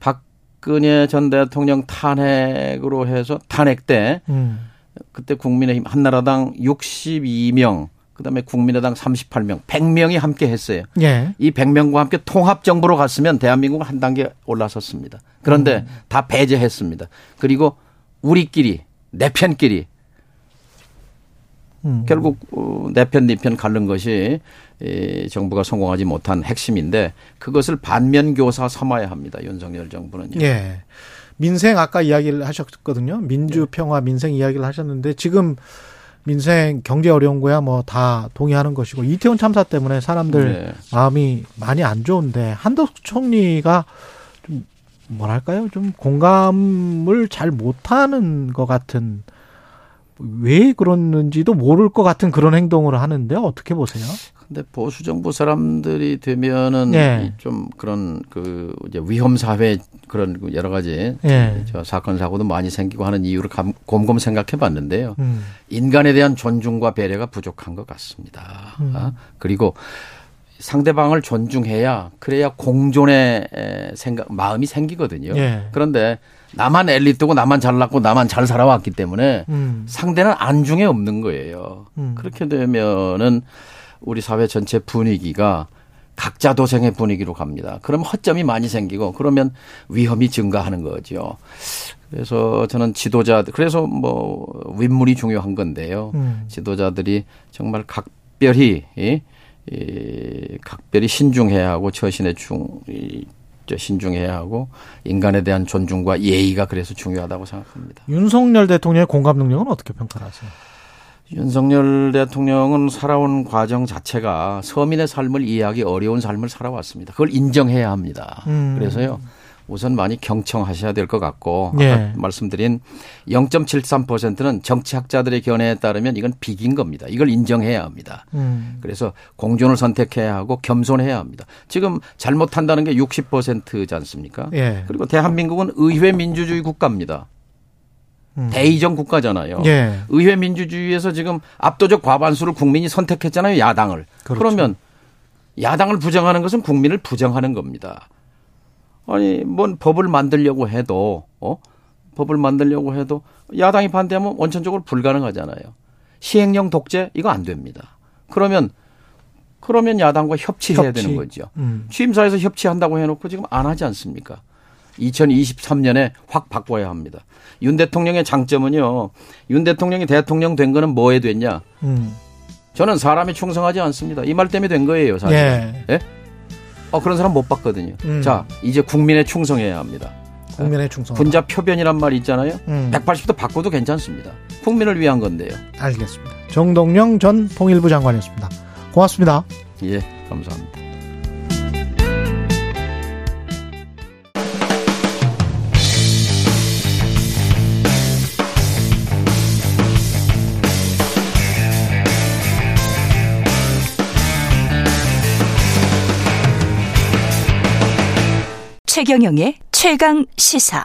박근혜 전 대통령 탄핵으로 해서 탄핵 때 음. 그때 국민의힘 한나라당 62명 그다음에 국민의당 38명 100명이 함께 했어요. 예. 이 100명과 함께 통합 정부로 갔으면 대한민국은 한 단계 올라섰습니다. 그런데 다 배제했습니다. 그리고 우리끼리 내 편끼리 음. 결국 어, 내편 네편 가른 것이 이 정부가 성공하지 못한 핵심인데 그것을 반면 교사 삼아야 합니다. 윤석열 정부는요. 예. 민생 아까 이야기를 하셨거든요. 민주 평화 민생 이야기를 하셨는데 지금 민생 경제 어려운 거야 뭐 다 동의하는 것이고 이태원 참사 때문에 사람들 네. 마음이 많이 안 좋은데 한덕수 총리가 좀 뭐랄까요? 좀 공감을 잘 못하는 것 같은 왜 그러는지도 모를 것 같은 그런 행동을 하는데 어떻게 보세요? 근데 보수 정부 사람들이 되면은 예. 이좀 그런 그 이제 위험 사회 그런 그 여러 가지 예. 저 사건 사고도 많이 생기고 하는 이유를 감- 곰곰 생각해 봤는데요. 음. 인간에 대한 존중과 배려가 부족한 것 같습니다. 음. 아, 그리고 상대방을 존중해야 그래야 공존의 에, 생각 마음이 생기거든요. 예. 그런데 나만 엘리트고 나만 잘났고 나만 잘 살아왔기 때문에 음. 상대는 안중에 없는 거예요. 음. 그렇게 되면은 우리 사회 전체 분위기가 각자 도생의 분위기로 갑니다. 그럼 허점이 많이 생기고 그러면 위험이 증가하는 거죠. 그래서 저는 지도자 그래서 뭐 윗물이 중요한 건데요. 음. 지도자들이 정말 각별히 이, 이 각별히 신중해야 하고 처신에 중 이, 저 신중해야 하고 인간에 대한 존중과 예의가 그래서 중요하다고 생각합니다. 윤석열 대통령의 공감 능력은 어떻게 평가하세요? 윤석열 대통령은 살아온 과정 자체가 서민의 삶을 이해하기 어려운 삶을 살아왔습니다. 그걸 인정해야 합니다. 음. 그래서요. 우선 많이 경청하셔야 될 것 같고 아까 예. 말씀드린 0.73%는 정치학자들의 견해에 따르면 이건 비긴 겁니다. 이걸 인정해야 합니다. 음. 그래서 공존을 선택해야 하고 겸손해야 합니다. 지금 잘못한다는 게 60%지 않습니까? 예. 그리고 대한민국은 의회 민주주의 국가입니다. 음. 대의정 국가잖아요. 예. 의회 민주주의에서 지금 압도적 과반수를 국민이 선택했잖아요. 야당을. 그렇죠. 그러면 야당을 부정하는 것은 국민을 부정하는 겁니다. 아니, 뭔 법을 만들려고 해도, 어? 법을 만들려고 해도 야당이 반대하면 원천적으로 불가능하잖아요. 시행령 독재 이거 안 됩니다. 그러면 그러면 야당과 협치해야 협치. 되는 거죠. 음. 취임사에서 협치한다고 해놓고 지금 안 하지 않습니까? 2023년에 확 바꿔야 합니다. 윤 대통령의 장점은요. 윤 대통령이 대통령 된 거는 뭐에 됐냐? 음. 저는 사람이 충성하지 않습니다. 이 말 때문에 된 거예요, 사실. 예. 예? 어, 그런 사람 못 봤거든요. 음. 자, 이제 국민에 충성해야 합니다. 국민의 충성. 분자 표변이란 말이 있잖아요. 음. 180도 바꿔도 괜찮습니다. 국민을 위한 건데요. 알겠습니다. 정동영 전 통일부 장관이었습니다. 고맙습니다. 예, 감사합니다. 최경영의 최강 시사.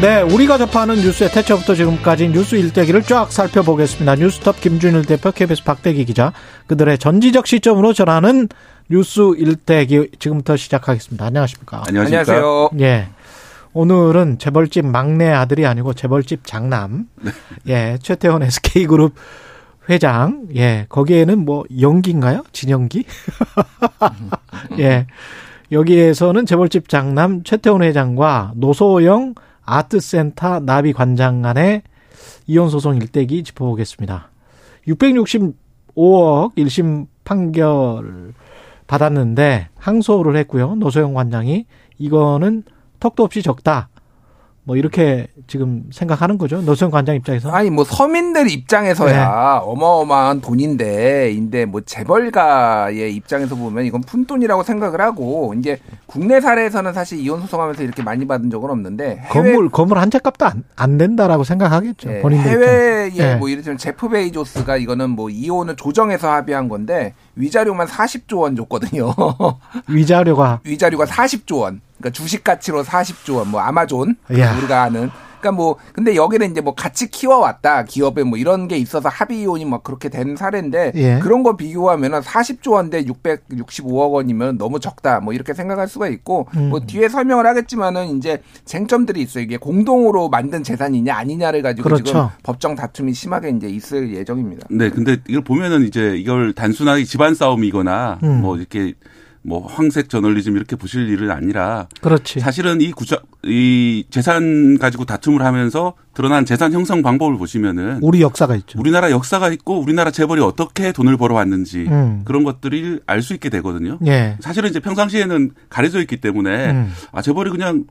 네, 우리가 접하는 뉴스의 태초부터 지금까지 뉴스 일대기를 쫙 살펴보겠습니다. 뉴스톱 김준일 대표, KBS 박대기 기자, 그들의 전지적 시점으로 전하는 뉴스 일대기 지금부터 시작하겠습니다. 안녕하십니까? 안녕하세요. 예. 오늘은 재벌집 막내 아들이 아니고 재벌집 장남. 예, 최태원 SK그룹 회장. 예, 거기에는 뭐 연기인가요? 진연기? 예. 여기에서는 재벌집 장남 최태원 회장과 노소영 아트센터 나비 관장 간의 이혼 소송 일대기 짚어보겠습니다. 665억 5억 1심 판결 받았는데 항소를 했고요. 노소영 관장이 이거는 턱도 없이 적다. 뭐 이렇게 지금 생각하는 거죠. 노소영 관장 입장에서. 아니 뭐 서민들 입장에서야 네. 어마어마한 돈인데 인데 뭐 재벌가의 입장에서 보면 이건 푼돈이라고 생각을 하고 이제 국내 사례에서는 사실 이혼 소송하면서 이렇게 많이 받은 적은 없는데 건물 건물 한 채 값도 안, 안 된다라고 생각하겠죠. 예, 본인들 해외에. 예. 뭐 이를테면 제프 베이조스가 이거는 뭐 이혼을 조정해서 합의한 건데 위자료만 40조 원 줬거든요. 위자료가 위자료가 40조 원. 그러니까 주식 가치로 40조 원. 뭐 아마존 이야. 우리가 아는. 그러니까 뭐 근데 여기는 이제 뭐 같이 키워왔다 기업에 뭐 이런 게 있어서 합의 이혼이 막 그렇게 된 사례인데 예. 그런 거 비교하면은 40조 원대 665억 원이면 너무 적다 뭐 이렇게 생각할 수가 있고 음. 뭐 뒤에 설명을 하겠지만은 이제 쟁점들이 있어요 이게 공동으로 만든 재산이냐 아니냐를 가지고 그렇죠. 지금 법정 다툼이 심하게 이제 있을 예정입니다. 네, 근데 이걸 보면은 이제 이걸 단순하게 집안 싸움이거나 음. 뭐 이렇게 뭐 황색 저널리즘 이렇게 보실 일은 아니라 그렇지. 사실은 이 구자 이 재산 가지고 다툼을 하면서 드러난 재산 형성 방법을 보시면은 우리 역사가 있죠. 우리나라 역사가 있고 우리나라 재벌이 어떻게 돈을 벌어왔는지 음. 그런 것들을 알 수 있게 되거든요. 예. 사실은 이제 평상시에는 가려져 있기 때문에 음. 아 재벌이 그냥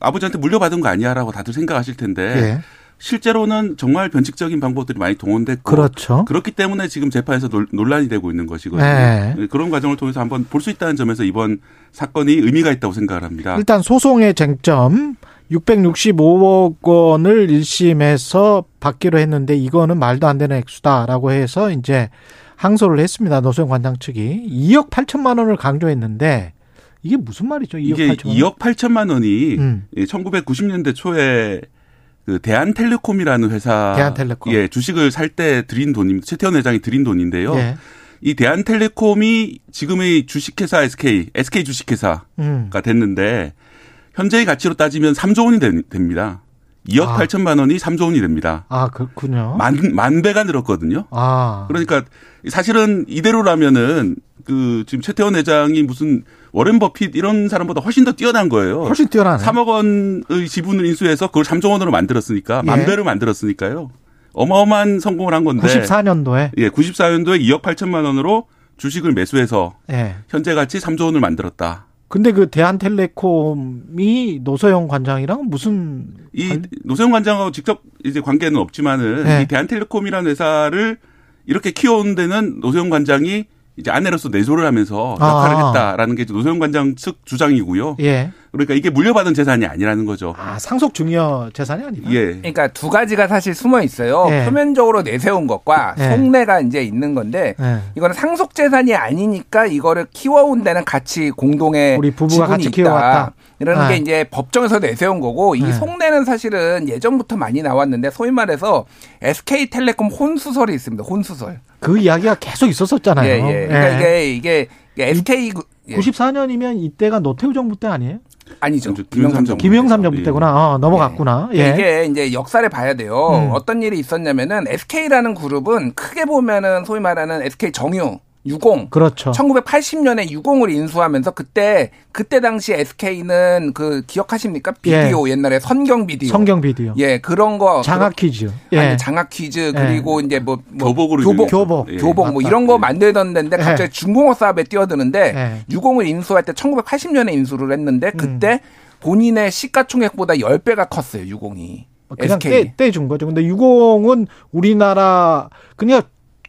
아버지한테 물려받은 거 아니야라고 다들 생각하실 텐데 예. 실제로는 정말 변칙적인 방법들이 많이 동원됐고 그렇죠. 그렇기 때문에 지금 재판에서 논- 논란이 되고 있는 것이거든요. 네. 그런 과정을 통해서 한번 볼 수 있다는 점에서 이번 사건이 의미가 있다고 생각을 합니다. 일단 소송의 쟁점 665억 원을 1심에서 받기로 했는데 이거는 말도 안 되는 액수다라고 해서 이제 항소를 했습니다. 노소영 관장 측이 2억 8천만 원을 강조했는데 이게 무슨 말이죠? 2억 이게 8천만 원? 2억 8천만 원이 음. 1990년대 초에 그 대한텔레콤이라는 회사 대한텔레콤. 예, 주식을 살때 드린 돈입니다. 최태원 회장이 드린 돈인데요. 예. 이 대한텔레콤이 지금의 주식회사 SK, SK 주식회사가 음. 됐는데 현재의 가치로 따지면 3조 원이 되- 됩니다. 2억 아. 8천만 원이 3조 원이 됩니다. 아, 그렇군요. 만, 만 배가 늘었거든요. 아. 그러니까 사실은 이대로라면은 그 지금 최태원 회장이 무슨 워렌 버핏 이런 사람보다 훨씬 더 뛰어난 거예요. 훨씬 뛰어나네. 3억 원의 지분을 인수해서 그걸 3조 원으로 만들었으니까 예. 만 배로 만들었으니까요. 어마어마한 성공을 한 건데. 94년도에 예, 94년도에 2억 8천만 원으로 주식을 매수해서 예. 현재 가치 3조 원을 만들었다. 근데 그 대한텔레콤이 노소영 관장이랑 무슨 이 관- 노세훈 관장하고 직접 이제 관계는 없지만은 네. 이 대한텔레콤이라는 회사를 이렇게 키워온 데는 노세훈 관장이 이제 아내로서 내조를 하면서 역할을 아. 했다라는 게 이제 노세훈 관장 측 주장이고요. 예. 그러니까 이게 물려받은 재산이 아니라는 거죠. 아, 상속 증여 재산이 아니다. 예. 그러니까 두 가지가 사실 숨어 있어요. 예. 표면적으로 내세운 것과 예. 속내가 이제 있는 건데 예. 이거는 상속 재산이 아니니까 이거를 키워온 데는 같이 공동의 우리 부부가 지분이 같이 있다. 키워왔다. 이러는 네. 게 이제 법정에서 내세운 거고 이 네. 속내는 사실은 예전부터 많이 나왔는데 소위 말해서 SK텔레콤 혼수설이 있습니다. 혼수설. 그 이야기가 계속 있었었잖아요. 예, 예. 그러니까 예. 이게 이게 이게 SK 구- 예. 94년이면 이때가 노태우 정부 때 아니에요? 아니죠. 김영삼 김영삼 정부. 김영삼 정부 예. 때구나. 어, 넘어갔구나. 예. 이게 이제 역사를 봐야 돼요. 음. 어떤 일이 있었냐면은 SK라는 그룹은 크게 보면은 소위 말하는 SK 정유, 유공. 그렇죠. 1980년에 유공을 인수하면서 그때 그때 당시 SK는 그 기억하십니까? 비디오 옛날에 선경 비디오. 성경 비디오. 예, 그런 거 장학 퀴즈. 예. 아니, 장학 퀴즈 그리고 이제 뭐, 뭐 교복으로 교복, 교복. 예. 교복 뭐 맞다. 이런 거 만들던 데인데 갑자기 예. 중공업 사업에 뛰어드는데 예. 유공을 인수할 때 1980년에 인수를 했는데 음. 그때 본인의 시가총액보다 10배가 컸어요, 유공이. 그냥 SK. 떼, 떼준 거죠. 근데 유공은 우리나라 그냥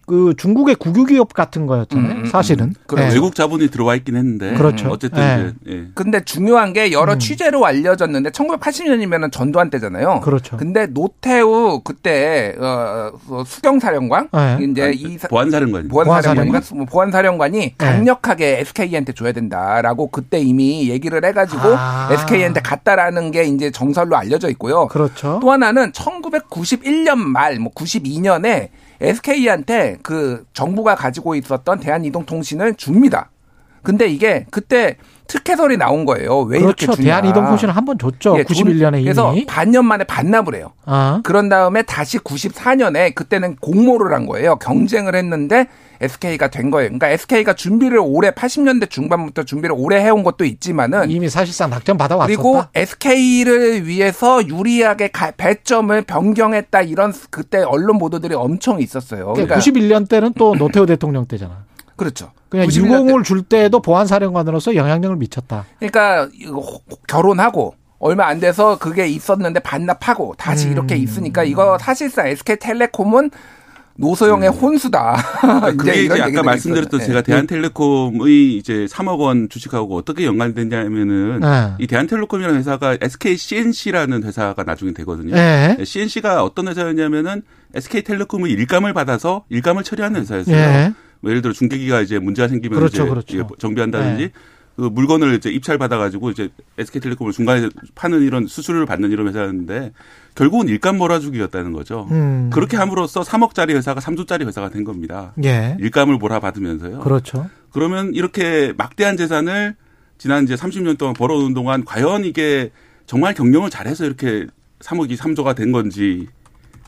그 중국의 국유기업 같은 거였잖아요. 음, 음, 사실은. 음. 그래, 예. 외국 자본이 들어와 있긴 했는데 그렇죠. 어쨌든 예. 이제 예. 근데 중요한 게 여러 음. 취재로 알려졌는데 1980년이면 전두환 때잖아요. 그렇죠. 근데 노태우 그때 어, 어, 수경사령관 예. 이제 이 사- 보안사령관. 보안사령관 뭐 보안사령관이 네. 강력하게 SK한테 줘야 된다라고 그때 이미 얘기를 해가지고 아. SK한테 갔다라는 게 이제 정설로 알려져 있고요. 그렇죠. 또 하나는 1991년 말, 뭐 92년에 SK한테 그 정부가 가지고 있었던 대한이동통신을 줍니다. 근데 이게 그때 특혜설이 나온 거예요. 왜 그렇죠. 이렇게 주냐. 대한 이동통신을 한번 줬죠. 예, 91년에 이미. 그래서 반년 만에 반납을 해요. 아. 그런 다음에 다시 94년에 그때는 공모를 한 거예요. 경쟁을 했는데 SK가 된 거예요. 그러니까 SK가 준비를 올해 80년대 중반부터 준비를 오래 해온 것도 있지만은 이미 사실상 낙점 받아왔었다. 그리고 SK를 위해서 유리하게 가- 배점을 변경했다 이런 그때 언론 보도들이 엄청 있었어요. 그러니까 그러니까 91년 때는 또 노태우 대통령 때잖아. 그렇죠. 그냥 91년 때. 유공을 줄 때도 보안사령관으로서 영향력을 미쳤다. 그러니까 결혼하고 얼마 안 돼서 그게 있었는데 반납하고 다시 음. 이렇게 있으니까 이거 사실상 SK텔레콤은 노소영의 혼수다. 그러니까 그게 이제 이런 아까 말씀드렸던 있어요. 제가 네. 대한텔레콤의 이제 3억 원 주식하고 어떻게 연관됐냐면은 네. 이 대한텔레콤이라는 회사가 SK CNC라는 회사가 나중에 되거든요. 예. CNC가 어떤 회사였냐면은 SK텔레콤의 일감을 받아서 일감을 처리하는 회사였어요. 예. 뭐 예를 들어 중계기가 이제 문제가 생기면 그렇죠, 이제 그렇죠. 정비한다든지 네. 그 물건을 이제 입찰 받아가지고 이제 SK텔레콤을 중간에 파는 이런 수수료를 받는 이런 회사였는데 결국은 일감 몰아주기였다는 거죠. 음. 그렇게 함으로써 3억짜리 회사가 3조짜리 회사가 된 겁니다. 예. 일감을 몰아받으면서요. 그렇죠. 그러면 이렇게 막대한 재산을 지난 이제 30년 동안 벌어온 동안 과연 이게 정말 경영을 잘해서 이렇게 3억이 3조가 된 건지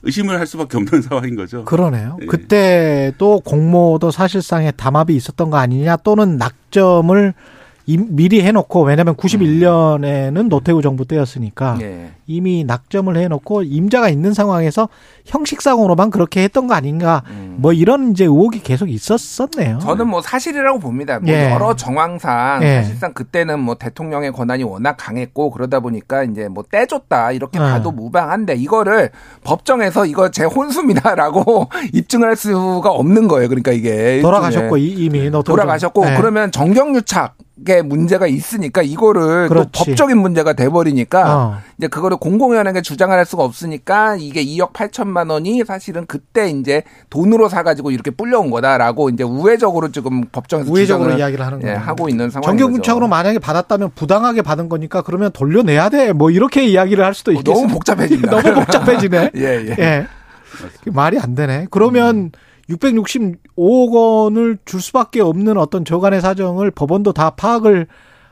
의심을 할 수밖에 없는 상황인 거죠. 그러네요. 예. 그때도 공모도 사실상의 담합이 있었던 거 아니냐 또는 낙점을 이- 미리 해놓고 왜냐하면 91년에는 노태우 정부 때였으니까 예. 이미 낙점을 해놓고 임자가 있는 상황에서 형식상으로만 그렇게 했던 거 아닌가 뭐 이런 이제 의혹이 계속 있었었네요. 음. 저는 뭐 사실이라고 봅니다. 뭐 예. 여러 정황상 예. 사실상 그때는 뭐 대통령의 권한이 워낙 강했고 그러다 보니까 이제 뭐 떼줬다 이렇게 예. 봐도 무방한데 이거를 법정에서 이거 제 혼수입니다라고 입증을 할 수가 없는 거예요. 그러니까 이게 돌아가셨고 이- 이미 돌아가셨고. 예. 그러면 정경유착 의 문제가 있으니까 이거를 또 그렇지. 법적인 문제가 돼버리니까 어. 이제 그거를 공공연하게 주장을 할 수가 없으니까 이게 2억 8천만 원이 사실은 그때 이제 돈으로 사가지고 이렇게 불려온 거다라고 이제 우회적으로 지금 법정에서 우회적으로 이야기를 하는 예, 거예요. 하고 있는 상황이죠. 정경유착으로 만약에 받았다면 부당하게 받은 거니까 그러면 돌려내야 돼. 뭐 이렇게 이야기를 할 수도 있겠어요. 어, 너무 복잡해진다. 너무 복잡해지네. 예, 예. 예. 말이 안 되네. 그러면 665억 원을 줄 수밖에 없는 어떤 저간의 사정을 법원도 다 파악을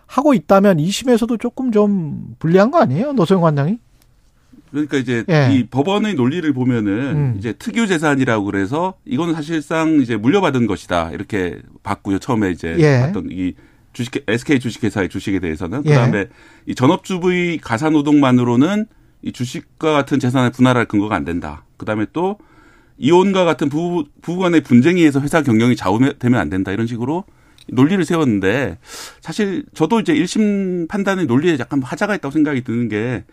하고 있다면 2심에서도 조금 좀 불리한 거 아니에요? 노소영 관장이? 그러니까 이제 예. 이 법원의 논리를 보면은 음. 이제 특유 재산이라고 그래서 이거는 사실상 이제 물려받은 것이다 이렇게 봤고요. 처음에 이제 예. 봤던 이 주식 SK 주식회사의 주식에 대해서는 예. 그다음에 이 전업주부의 가사 노동만으로는 이 주식과 같은 재산을 분할할 근거가 안 된다. 그다음에 또 이혼과 같은 부부 부부 간의 분쟁에 의해서 회사 경영이 좌우되면 안 된다 이런 식으로 논리를 세웠는데 사실 저도 이제 1심 판단의 논리에 약간 하자가 있다고 생각이 드는 게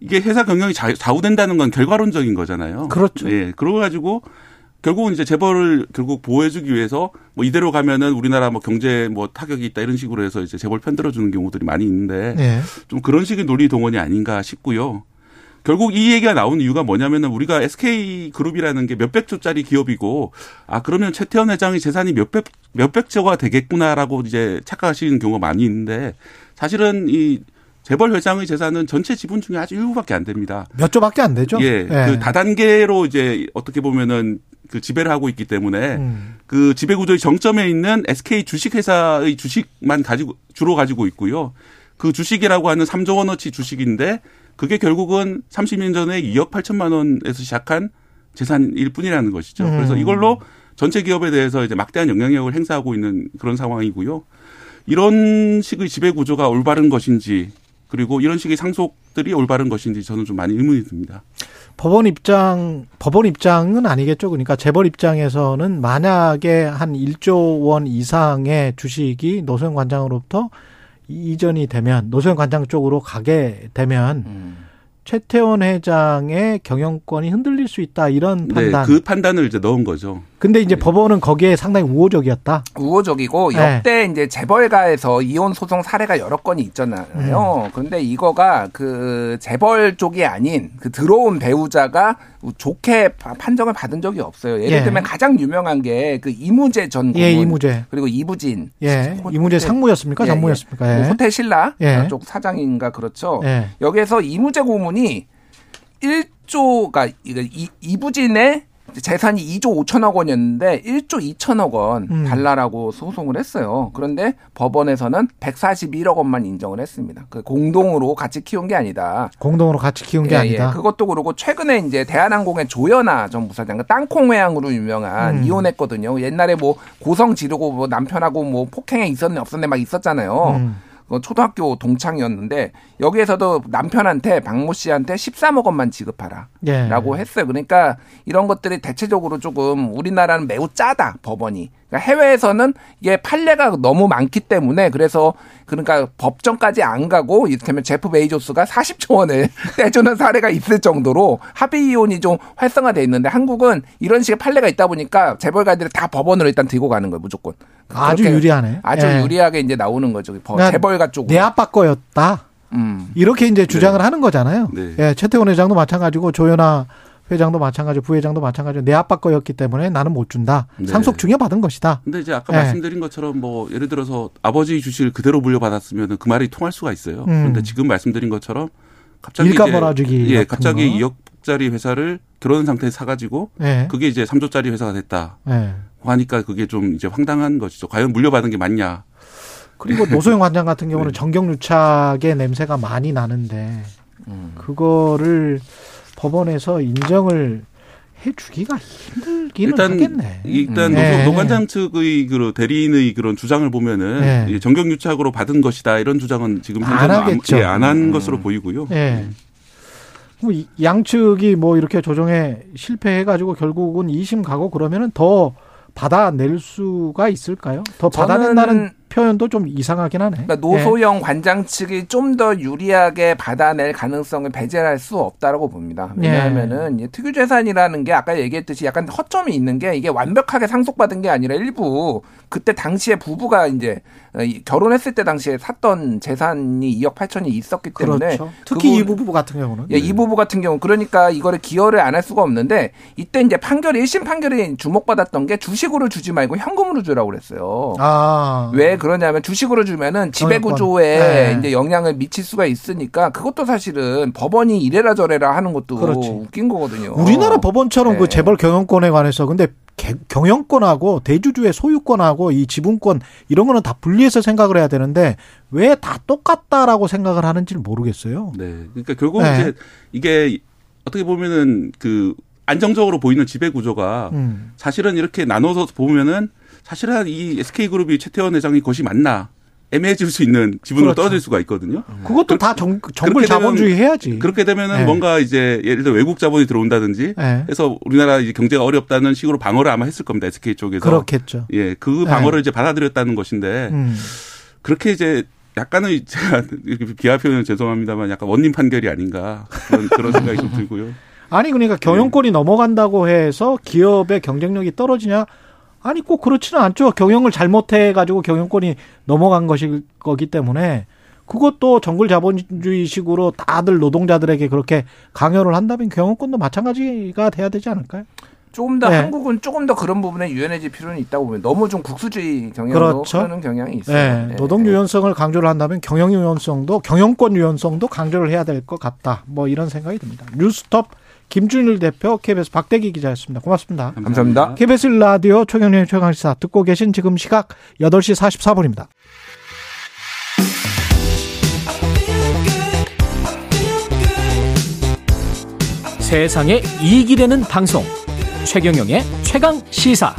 이게 회사 경영이 좌- 좌우된다는 건 결과론적인 거잖아요. 그렇죠. 예. 그러 가지고 결국은 이제 재벌을 결국 보호해주기 위해서 뭐 이대로 가면은 우리나라 뭐 경제 뭐 타격이 있다 이런 식으로 해서 이제 재벌 편들어주는 경우들이 많이 있는데 예. 좀 그런 식의 논리 동원이 아닌가 싶고요. 결국 이 얘기가 나오는 이유가 뭐냐면은 우리가 SK 그룹이라는 게 몇백 조짜리 기업이고 아 그러면 최태원 회장의 재산이 몇백 몇백 조가 되겠구나라고 이제 착각하시는 경우가 많이 있는데 사실은 이 재벌 회장의 재산은 전체 지분 중에 아주 일부밖에 안 됩니다. 몇 조밖에 안 되죠? 예, 그 다단계로 이제 어떻게 보면은 그 지배를 하고 있기 때문에 음. 그 지배 구조의 정점에 있는 SK 주식회사의 주식만 가지고 주로 가지고 있고요. 그 주식이라고 하는 3조 원어치 주식인데 그게 결국은 30년 전에 2억 8천만 원에서 시작한 재산일 뿐이라는 것이죠. 음. 그래서 이걸로 전체 기업에 대해서 이제 막대한 영향력을 행사하고 있는 그런 상황이고요. 이런 식의 지배 구조가 올바른 것인지 그리고 이런 식의 상속들이 올바른 것인지 저는 좀 많이 의문이 듭니다. 법원 입장, 법원 입장은 아니겠죠. 그러니까 재벌 입장에서는 만약에 한 1조 원 이상의 주식이 노소영 관장으로부터 이전이 되면 노소영 관장 쪽으로 가게 되면 음. 최태원 회장의 경영권이 흔들릴 수 있다 이런 판단. 네, 그 판단을 이제 넣은 거죠. 근데 이제 법원은 거기에 상당히 우호적이었다. 우호적이고 네. 역대 이제 재벌가에서 이혼 소송 사례가 여러 건이 있잖아요. 음. 그런데 이거가 그 재벌 쪽이 아닌 그 들어온 배우자가 좋게 파- 판정을 받은 적이 없어요. 예를 예. 들면 가장 유명한 게 그 이무재 전 고문 예, 이무재. 그리고 이부진 예. 호- 호텔- 상무였습니까? 예, 전무였습니까? 예. 예. 그 호텔 신라 예. 쪽 사장인가 그렇죠. 예. 여기에서 이무재 고문이 1조가 이- 이부진의 재산이 2조 5천억 원이었는데 1조 2천억 원 음. 달라라고 소송을 했어요. 그런데 법원에서는 141억 원만 인정을 했습니다. 그 공동으로 같이 키운 게 아니다. 공동으로 같이 키운 게 예, 아니다. 예. 그것도 그러고 최근에 이제 대한항공의 조연아 전 부사장, 그 땅콩 회항으로 유명한 음. 이혼했거든요. 옛날에 뭐 고성 지르고 뭐 남편하고 뭐 폭행에 있었네 없었네 막 있었잖아요. 음. 그 초등학교 동창이었는데 여기에서도 남편한테 박모 씨한테 13억 원만 지급하라. 예. 라고 했어요. 그러니까 이런 것들이 대체적으로 조금 우리나라는 매우 짜다 법원이. 그러니까 해외에서는 이게 판례가 너무 많기 때문에 그래서 그러니까 법정까지 안 가고 이를테면 제프 베이조스가 40조 원을 떼주는 사례가 있을 정도로 합의 이혼이 좀 활성화돼 있는데 한국은 이런 식의 판례가 있다 보니까 재벌가들이 다 법원으로 일단 들고 가는 거예요 무조건. 아주 유리하네. 아주 예. 유리하게 이제 나오는 거죠. 법- 그러니까 재벌가 쪽으로. 내 아빠 거였다. 음. 이렇게 이제 주장을 하는 거잖아요. 네. 예, 최태원 회장도 마찬가지고 조현아 회장도 마찬가지고 부회장도 마찬가지고 내 아빠 거였기 때문에 나는 못 준다. 네. 상속 중에 받은 것이다. 근데 이제 아까 예. 말씀드린 것처럼 뭐 예를 들어서 아버지 주식을 그대로 물려받았으면 그 말이 통할 수가 있어요. 음. 그런데 지금 말씀드린 것처럼 갑자기 일가 이제 몰아주기 예, 같은 갑자기 거. 2억짜리 회사를 결혼 상태에 사가지고 예. 그게 이제 3조짜리 회사가 됐다. 예. 하니까 그게 좀 이제 황당한 것이죠. 과연 물려받은 게 맞냐? 그리고 노소영 관장 같은 네. 경우는 정경유착의 냄새가 많이 나는데 음. 그거를 법원에서 인정을 해주기가 힘들기는 일단 하겠네. 일단 네. 노, 노관장 측의 그 대리인의 그런 주장을 보면은 네. 이 정경유착으로 받은 것이다 이런 주장은 지금 안 현재는 하겠죠. 예, 안한 음. 것으로 보이고요. 예. 그럼 이 양측이 뭐 이렇게 조정에 실패해가지고 결국은 2심 가고 그러면은 더 받아낼 수가 있을까요? 더 받아낸다는 표현도 좀 이상하긴 하네. 그러니까 노소영 관장 측이 좀 더 유리하게 받아낼 가능성을 배제할 수 없다라고 봅니다. 왜냐하면은 이 특유재산이라는 게 아까 얘기했듯이 약간 허점이 있는 게 이게 완벽하게 상속받은 게 아니라 일부 그때 당시에 부부가 이제 어, 이 결혼했을 때 당시에 샀던 재산이 2억 8천이 있었기 때문에 그렇죠. 특히 그이 부부 같은 경우는 예, 이 부부 같은 경우 그러니까 이거를 기여를 안 할 수가 없는데 이때 이제 판결이 1심 판결이 주목받았던 게 주식으로 주지 말고 현금으로 주라고 그랬어요. 아. 왜 그러냐면 주식으로 주면은 지배. 구조에 네. 이제 영향을 미칠 수가 있으니까 그것도 사실은 법원이 이래라 저래라 하는 것도 그렇지. 웃긴 거거든요. 우리나라 법원처럼 네. 그 재벌 경영권에 관해서 근데 개- 경영권하고 대주주의 소유권하고 이 지분권 이런 거는 다 분리해서 생각을 해야 되는데 왜 다 똑같다라고 생각을 하는지를 모르겠어요. 네. 그러니까 결국 네. 이제 이게 어떻게 보면은 그 안정적으로 보이는 지배 구조가 음. 사실은 이렇게 나눠서 보면은 사실은 이 SK그룹이 최태원 회장이 것이 맞나 애매해질 수 있는 지분으로 그렇죠. 떨어질 수가 있거든요. 그것도 다 정, 되면- 자본주의 해야지. 그렇게 되면은 네. 뭔가 이제 예를 들어 외국 자본이 들어온다든지 네. 해서 우리나라 이제 경제가 어렵다는 식으로 방어를 아마 했을 겁니다. SK 쪽에서. 그렇겠죠. 예, 그 방어를 이제 받아들였다는 것인데 음. 그렇게 이제 약간의 제가 이렇게 비하 표현은 죄송합니다만 약간 원님 판결이 아닌가 그런 그런 생각이 좀 들고요. 아니 그러니까 경영권이 넘어간다고 해서 기업의 경쟁력이 떨어지냐? 아니 꼭 그렇지는 않죠. 경영을 잘못해 가지고 경영권이 넘어간 것일 거기 때문에 그것도 정글 자본주의식으로 다들 노동자들에게 그렇게 강요를 한다면 경영권도 마찬가지가 돼야 되지 않을까요? 조금 더 네. 한국은 조금 더 그런 부분에 유연해질 필요는 있다고 보면 너무 좀 국수주의 경향으로 그렇죠. 흐르는 경향이 있어요. 네, 네. 노동 유연성을 강조를 한다면 경영 유연성도 경영권 유연성도 강조를 해야 될 것 같다. 뭐 이런 생각이 듭니다. 뉴스톱 김준일 대표 KBS 박대기 기자였습니다. 고맙습니다. 감사합니다. KBS 라디오 최경련 최강시사 듣고 계신 지금 시각 8시 44분입니다. 세상에 이익이 되는 방송 최경영의 최강 시사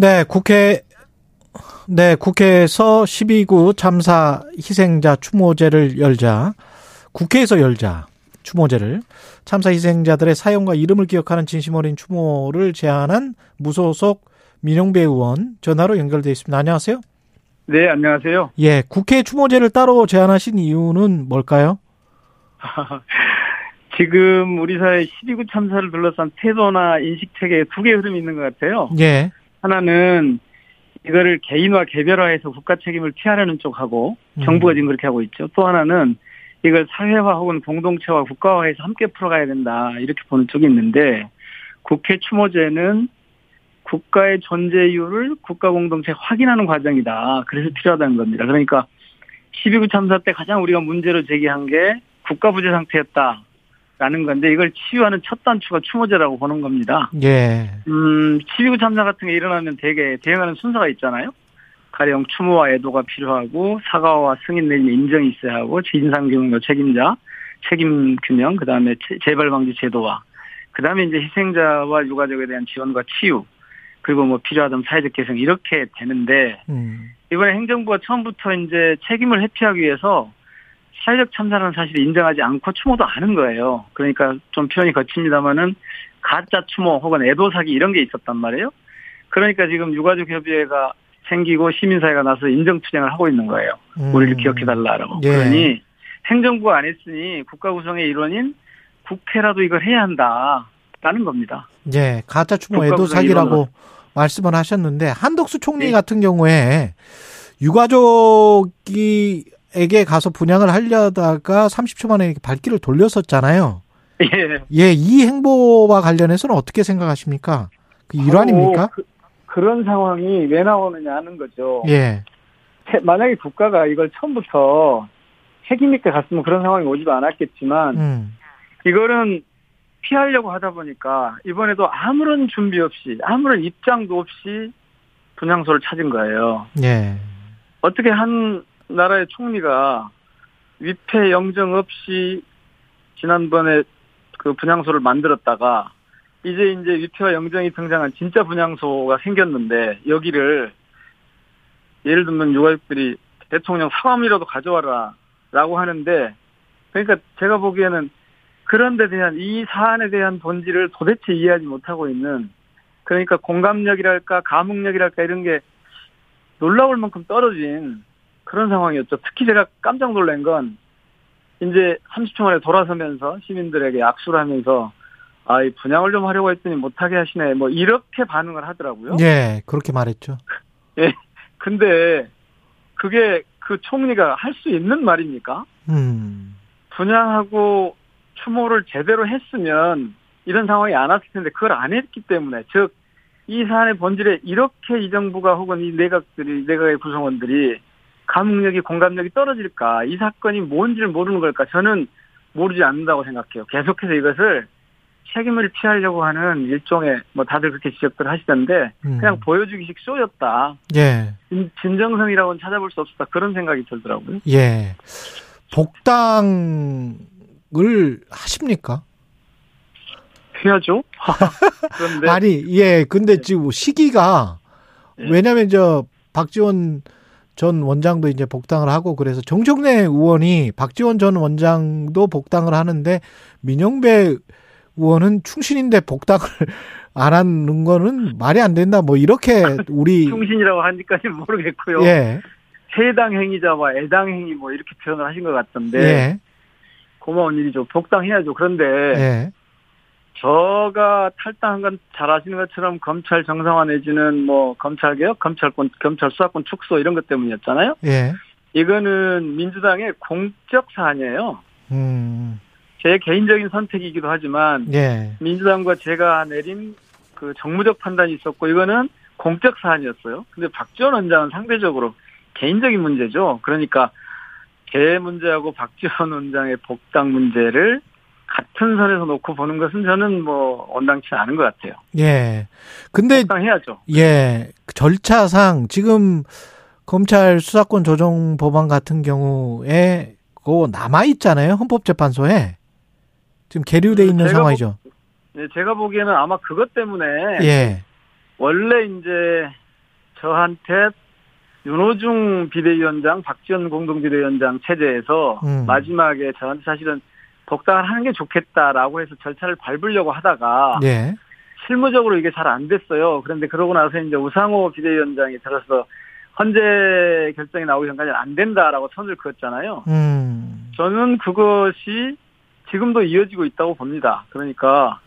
네, 국회 네, 국회에서 12구 참사 희생자 추모제를 열자 국회에서 열자 추모제를 참사 희생자들의 사연과 이름을 기억하는 진심 어린 추모를 제안한 무소속 민용배 의원 전화로 연결돼 있습니다. 안녕하세요. 네, 안녕하세요. 예, 국회 추모제를 따로 제안하신 이유는 뭘까요? 지금 우리 사회 12구 참사를 둘러싼 태도나 인식 체계에 두 개의 흐름이 있는 것 같아요. 예. 하나는 이거를 개인화 개별화해서 국가 책임을 피하려는 쪽하고 음. 정부가 지금 그렇게 하고 있죠. 또 하나는 이걸 사회화 혹은 공동체와 국가화해서 함께 풀어가야 된다 이렇게 보는 쪽이 있는데 국회 추모제는 국가의 존재 이유를 국가 공동체 확인하는 과정이다. 그래서 필요하다는 겁니다. 그러니까 12구 참사 때 가장 우리가 문제를 제기한 게 국가 부재 상태였다. 라는 건데 이걸 치유하는 첫 단추가 추모제라고 보는 겁니다. 예. 음, 12구 참사 같은 게 일어나면 대개 대응하는 순서가 있잖아요. 가령 추모와 애도가 필요하고 사과와 승인 내지 인정이 있어야 하고 진상 규명 책임자, 책임 규명, 그 다음에 재발 방지 제도와 그 다음에 이제 희생자와 유가족에 대한 지원과 치유, 그리고 뭐 필요하다면 사회적 개선 이렇게 되는데 음. 이번에 행정부가 처음부터 이제 책임을 회피하기 위해서 사회적 참사라는 사실을 인정하지 않고 추모도 하는 거예요. 그러니까 좀 표현이 거칩니다만은 가짜 추모 혹은 애도 사기 이런 게 있었단 말이에요. 그러니까 지금 유가족 협의회가 생기고 시민사회가 나서 인정 투쟁을 하고 있는 거예요. 음. 우리를 기억해 달라라고. 예. 그러니 행정부가 안 했으니 국가 구성의 일원인 국회라도 이걸 해야 한다라는 겁니다. 예, 가짜 추모 애도 사기라고. 말씀을 하셨는데 한덕수 총리 네. 같은 경우에 유가족이 에게 가서 분양을 하려다가 30초 만에 발길을 돌렸었잖아요. 예. 예, 이 행보와 관련해서는 어떻게 생각하십니까? 그 일환입니까? 그, 그런 상황이 왜 나오느냐 하는 거죠. 예, 태- 만약에 국가가 이걸 처음부터 책임 있게 갔으면 그런 상황이 오지도 않았겠지만 음, 이거는 피하려고 하다 보니까 이번에도 아무런 준비 없이 아무런 입장도 없이 분향소를 찾은 거예요. 예, 어떻게 한 나라의 총리가 위패 영정 없이 지난번에 그 분향소를 만들었다가 이제 이제 위패와 영정이 등장한 진짜 분향소가 생겼는데 여기를 예를 들면 유가족들이 대통령 사과이라도 가져와라 라고 하는데 그러니까 제가 보기에는 그런 데 대한 이 사안에 대한 본질을 도대체 이해하지 못하고 있는 그러니까 공감력이랄까 감흥력이랄까 이런 게 놀라울 만큼 떨어진 그런 상황이었죠. 특히 제가 깜짝 놀란 건 이제 30초 만에 돌아서면서 시민들에게 악수를 하면서 아, 이 분양을 좀 하려고 했더니 못하게 하시네. 뭐 이렇게 반응을 하더라고요. 예, 그렇게 말했죠. 예. 근데 그게 그 총리가 할 수 있는 말입니까? 음, 분양하고 추모를 제대로 했으면 이런 상황이 안 왔을 텐데 그걸 안 했기 때문에 즉 이 사안의 본질에 이렇게 이 정부가 혹은 이 내각들이 내각의 구성원들이 감흥력이 공감력이 떨어질까 이 사건이 뭔지를 모르는 걸까 저는 모르지 않는다고 생각해요. 계속해서 이것을 책임을 피하려고 하는 일종의 뭐 다들 그렇게 지적들 하시던데 음. 그냥 보여주기식 쇼였다. 예, 진- 진정성이라고는 찾아볼 수 없었다. 그런 생각이 들더라고요. 예. 복당을 하십니까? 해야죠. 그런데 아니, 예, 근데 지금 시기가, 예. 왜냐면 저, 박지원 전 원장도 이제 복당을 하고 그래서 정청래 의원이 박지원 전 원장도 복당을 하는데 민영배 의원은 충신인데 복당을 안 하는 거는 말이 안 된다. 뭐 이렇게 우리 충신이라고 하니까는 모르겠고요. 예, 해당 행위자와 애당 행위 뭐 이렇게 표현을 하신 것 같던데 예, 고마운 일이죠. 복당해야죠. 그런데 예, 저가 탈당한 건 잘 아시는 것처럼 검찰 정상화 내지는 뭐 검찰 개혁, 검찰권, 검찰 수사권 축소 이런 것 때문이었잖아요. 예, 이거는 민주당의 공적 사안이에요. 음, 제 개인적인 선택이기도 하지만 예, 민주당과 제가 내린 그 정무적 판단이 있었고 이거는 공적 사안이었어요. 근데 박지원 원장은 상대적으로 개인적인 문제죠. 그러니까 개 문제하고 박지원 원장의 복당 문제를 같은 선에서 놓고 보는 것은 저는 뭐 온당치 않은 것 같아요. 예. 근데 복당해야죠. 예, 그 절차상 지금 검찰 수사권 조정 법안 같은 경우에 그거 남아 있잖아요 헌법재판소에 지금 계류돼 있는 제가 상황이죠. 네, 제가 보기에는 아마 그것 때문에 예, 원래 이제 저한테 윤호중 비대위원장, 박지원 공동비대위원장 체제에서 음. 마지막에 저한테 사실은 복당을 하는 게 좋겠다라고 해서 절차를 밟으려고 하다가 예, 실무적으로 이게 잘 안 됐어요. 그런데 그러고 나서 이제 우상호 비대위원장이 들어서 헌재 결정이 나오기 전까지는 안 된다라고 선을 그었잖아요. 음, 저는 그것이 지금도 이어지고 있다고 봅니다. 그러니까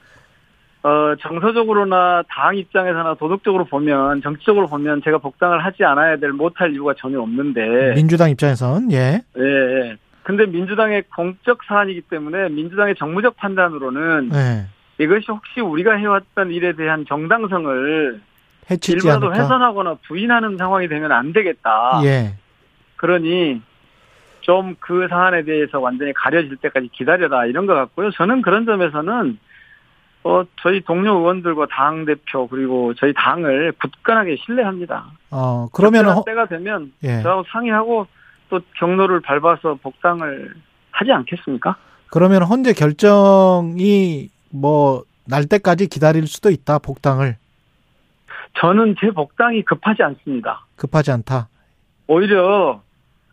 어 정서적으로나 당 입장에서나 도덕적으로 보면 정치적으로 보면 제가 복당을 하지 않아야 될 못할 이유가 전혀 없는데 민주당 입장에선 예, 예, 예. 근데 민주당의 공적 사안이기 때문에 민주당의 정무적 판단으로는 예, 이것이 혹시 우리가 해왔던 일에 대한 정당성을 일부라도 않을까. 훼손하거나 부인하는 상황이 되면 안 되겠다. 예. 그러니 좀 그 사안에 대해서 완전히 가려질 때까지 기다려라 이런 것 같고요. 저는 그런 점에서는 어 저희 동료 의원들과 당 대표 그리고 저희 당을 굳건하게 신뢰합니다. 어, 그러면 그때가 은 때가 되면 예. 저하고 상의하고 또 경로를 밟아서 복당을 하지 않겠습니까? 그러면 헌재 결정이 뭐 날 때까지 기다릴 수도 있다. 복당을 저는 제 복당이 급하지 않습니다. 급하지 않다. 오히려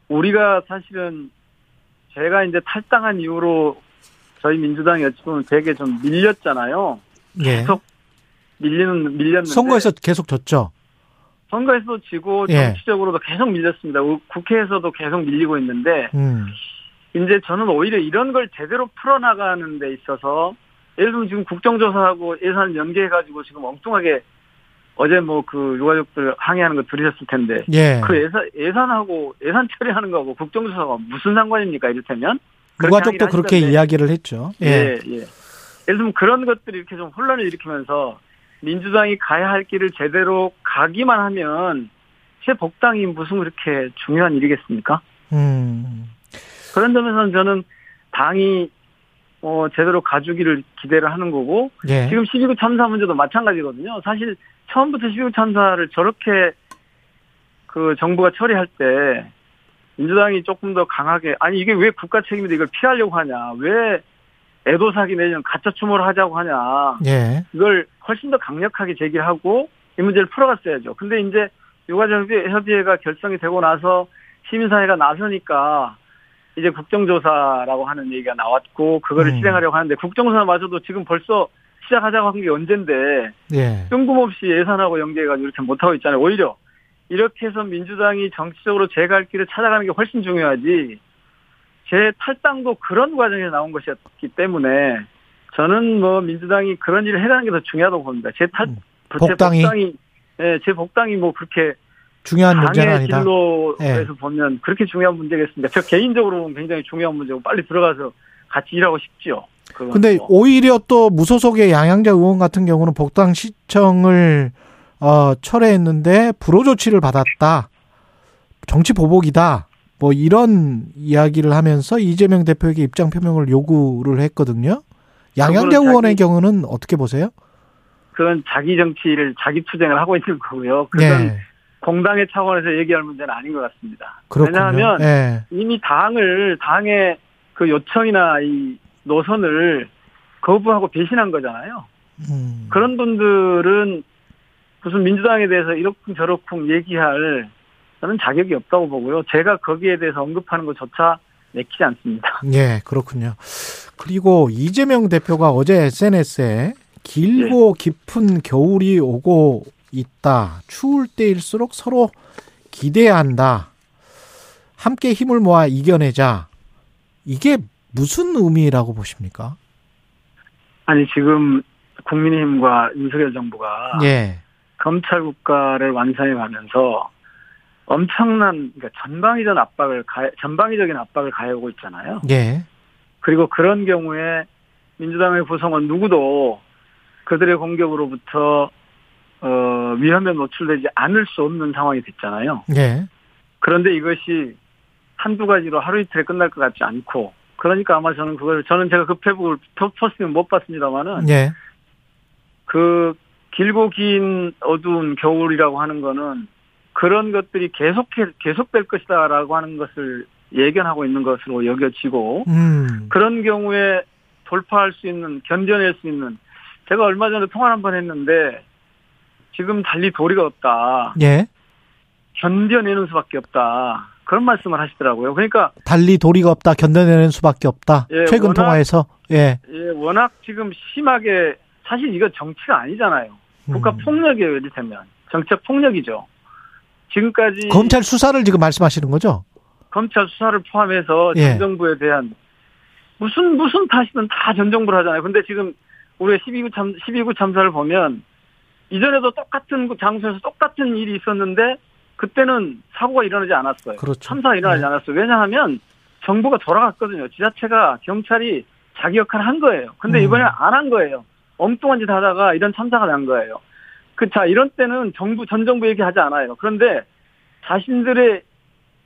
우리가 사실은 제가 이제 탈당한 이후로 저희 민주당이 어찌 보면 되게 좀 밀렸잖아요. 예. 계속 밀리는 밀렸는데 선거에서 계속 졌죠. 선거에서도 지고 예. 정치적으로도 계속 밀렸습니다. 우- 국회에서도 계속 밀리고 있는데 음. 이제 저는 오히려 이런 걸 제대로 풀어나가는 데 있어서 예를 들면 지금 국정조사하고 예산 연계해가지고 지금 엉뚱하게 어제 뭐 그 유가족들 항의하는 거 들으셨을 텐데 예. 그 예산 예산하고 예산 처리하는 거하고 국정조사가 무슨 상관입니까 이를테면 유가족도 그렇게. 이야기를 했죠. 예. 예, 예. 예를 들면 그런 것들이 이렇게 좀 혼란을 일으키면서 민주당이 가야 할 길을 제대로 가기만 하면 새 복당이 무슨 그렇게 중요한 일이겠습니까? 음. 그런 점에서는 저는 당이 어 제대로 가주기를 기대를 하는 거고 예. 지금 12구 참사 문제도 마찬가지거든요. 사실 처음부터 12구 참사를 저렇게 그 정부가 처리할 때 민주당이 조금 더 강하게 아니 이게 왜 국가 책임인데 이걸 피하려고 하냐 왜 애도사기 내년 가짜 추모를 하자고 하냐 예. 이걸 훨씬 더 강력하게 제기하고 이 문제를 풀어갔어야죠. 근데 이제 유가협의회가 결성이 되고 나서 시민사회가 나서니까 이제 국정조사라고 하는 얘기가 나왔고 그거를 음. 실행하려고 하는데 국정조사마저도 지금 벌써 시작하자고 한 게 언젠데 예. 뜬금없이 예산하고 연계해가지고 이렇게 못하고 있잖아요. 오히려 이렇게 해서 민주당이 정치적으로 제 갈 길을 찾아가는 게 훨씬 중요하지 제 탈당도 그런 과정에서 나온 것이었기 때문에 저는 뭐 민주당이 그런 일을 해가는 게 더 중요하다고 봅니다. 제 탈, 음. 제 복당이? 복당이, 예, 제 복당이 뭐 그렇게 중요한 문제는 아니다. 진로에서 보면 그렇게 중요한 문제겠습니다. 저 개인적으로 보면 굉장히 중요한 문제고 빨리 들어가서 같이 일하고 싶지요. 근데 뭐. 오히려 또 무소속의 양양자 의원 같은 경우는 복당 시청을 어, 철회했는데 불호 조치를 받았다. 정치 보복이다. 뭐 이런 이야기를 하면서 이재명 대표에게 입장 표명을 요구를 했거든요. 그거는 의원의 경우는 어떻게 보세요? 그건 자기 정치를 자기 투쟁을 하고 있는 거고요. 그건 예. 공당의 차원에서 얘기할 문제는 아닌 것 같습니다. 그렇군요. 왜냐하면 예. 이미 당을 당의 그 요청이나 이 노선을 거부하고 배신한 거잖아요. 음. 그런 분들은 무슨 민주당에 대해서 이렇쿵 저렇쿵 얘기할 저는 자격이 없다고 보고요. 제가 거기에 대해서 언급하는 것조차 내키지 않습니다. 예, 그렇군요. 그리고 이재명 대표가 어제 SNS에 길고 예. 깊은 겨울이 오고 있다. 추울 때일수록 서로 기대야 한다. 함께 힘을 모아 이겨내자. 이게 무슨 의미라고 보십니까? 아니 지금 국민의힘과 윤석열 정부가 예. 검찰 국가를 완성해 가면서 엄청난 그러니까 전방위적 압박을 가, 전방위적인 압박을 가해오고 있잖아요. 예. 그리고 그런 경우에 민주당의 구성원 누구도 그들의 공격으로부터 어, 위험에 노출되지 않을 수 없는 상황이 됐잖아요. 예. 그런데 이것이 한두 가지로 하루 이틀에 끝날 것 같지 않고 그러니까 아마 저는 그걸 저는 제가 그 페북을 포스팅은 못 봤습니다만은 예. 그 길고 긴 어두운 겨울이라고 하는 거는 그런 것들이 계속해 계속될 것이다라고 하는 것을 예견하고 있는 것으로 여겨지고 음. 그런 경우에 돌파할 수 있는 견뎌낼 수 있는 제가 얼마 전에 통화를 한 번 했는데 지금 달리 도리가 없다 예. 견뎌내는 수밖에 없다 그런 말씀을 하시더라고요. 그러니까 달리 도리가 없다. 견뎌내는 수밖에 없다. 예, 최근 워낙- 통화에서 예. 예, 워낙 지금 심하게 사실 이거 정치가 아니잖아요. 국가 음. 폭력이에요, 이를테면. 정치적 폭력이죠. 지금까지 검찰 수사를 지금 말씀하시는 거죠? 검찰 수사를 포함해서 예. 전 정부에 대한 무슨 무슨 탓이든 다 전 정부를 하잖아요. 근데 지금 우리가 12구 참 12구 참사를 보면 이전에도 똑같은 그 장소에서 똑같은 일이 있었는데 그때는 사고가 일어나지 않았어요. 그렇죠. 참사가 일어나지 네. 않았어요. 왜냐하면 정부가 돌아갔거든요. 지자체가 경찰이 자기 역할을 한 거예요. 근데 음. 이번에 안한 거예요. 엉뚱한 짓 하다가 이런 참사가 난 거예요. 그 자 이런 때는 정부 전 정부 얘기하지 않아요. 그런데 자신들의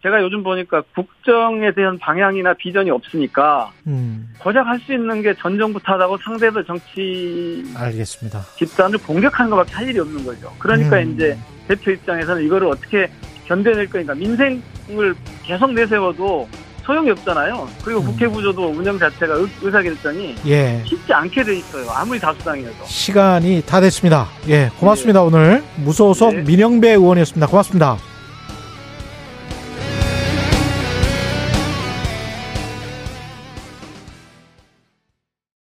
제가 요즘 보니까 국정에 대한 방향이나 비전이 없으니까 음, 고작 할 수 있는 게 전 정부 탓하고 상대들 정치 알겠습니다. 집단을 공격하는 것밖에 할 일이 없는 거죠. 그러니까 음. 이제 대표 입장에서는 이거를 어떻게 견뎌낼 거니까 민생을 계속 내세워도 소용이 없잖아요. 그리고 음. 국회 구조도 운영 자체가 의- 의사결정이 예. 쉽지 않게 돼 있어요. 아무리 다수당이어도. 시간이 다 됐습니다. 예, 고맙습니다. 오늘 무소속 네. 민영배 의원이었습니다. 고맙습니다.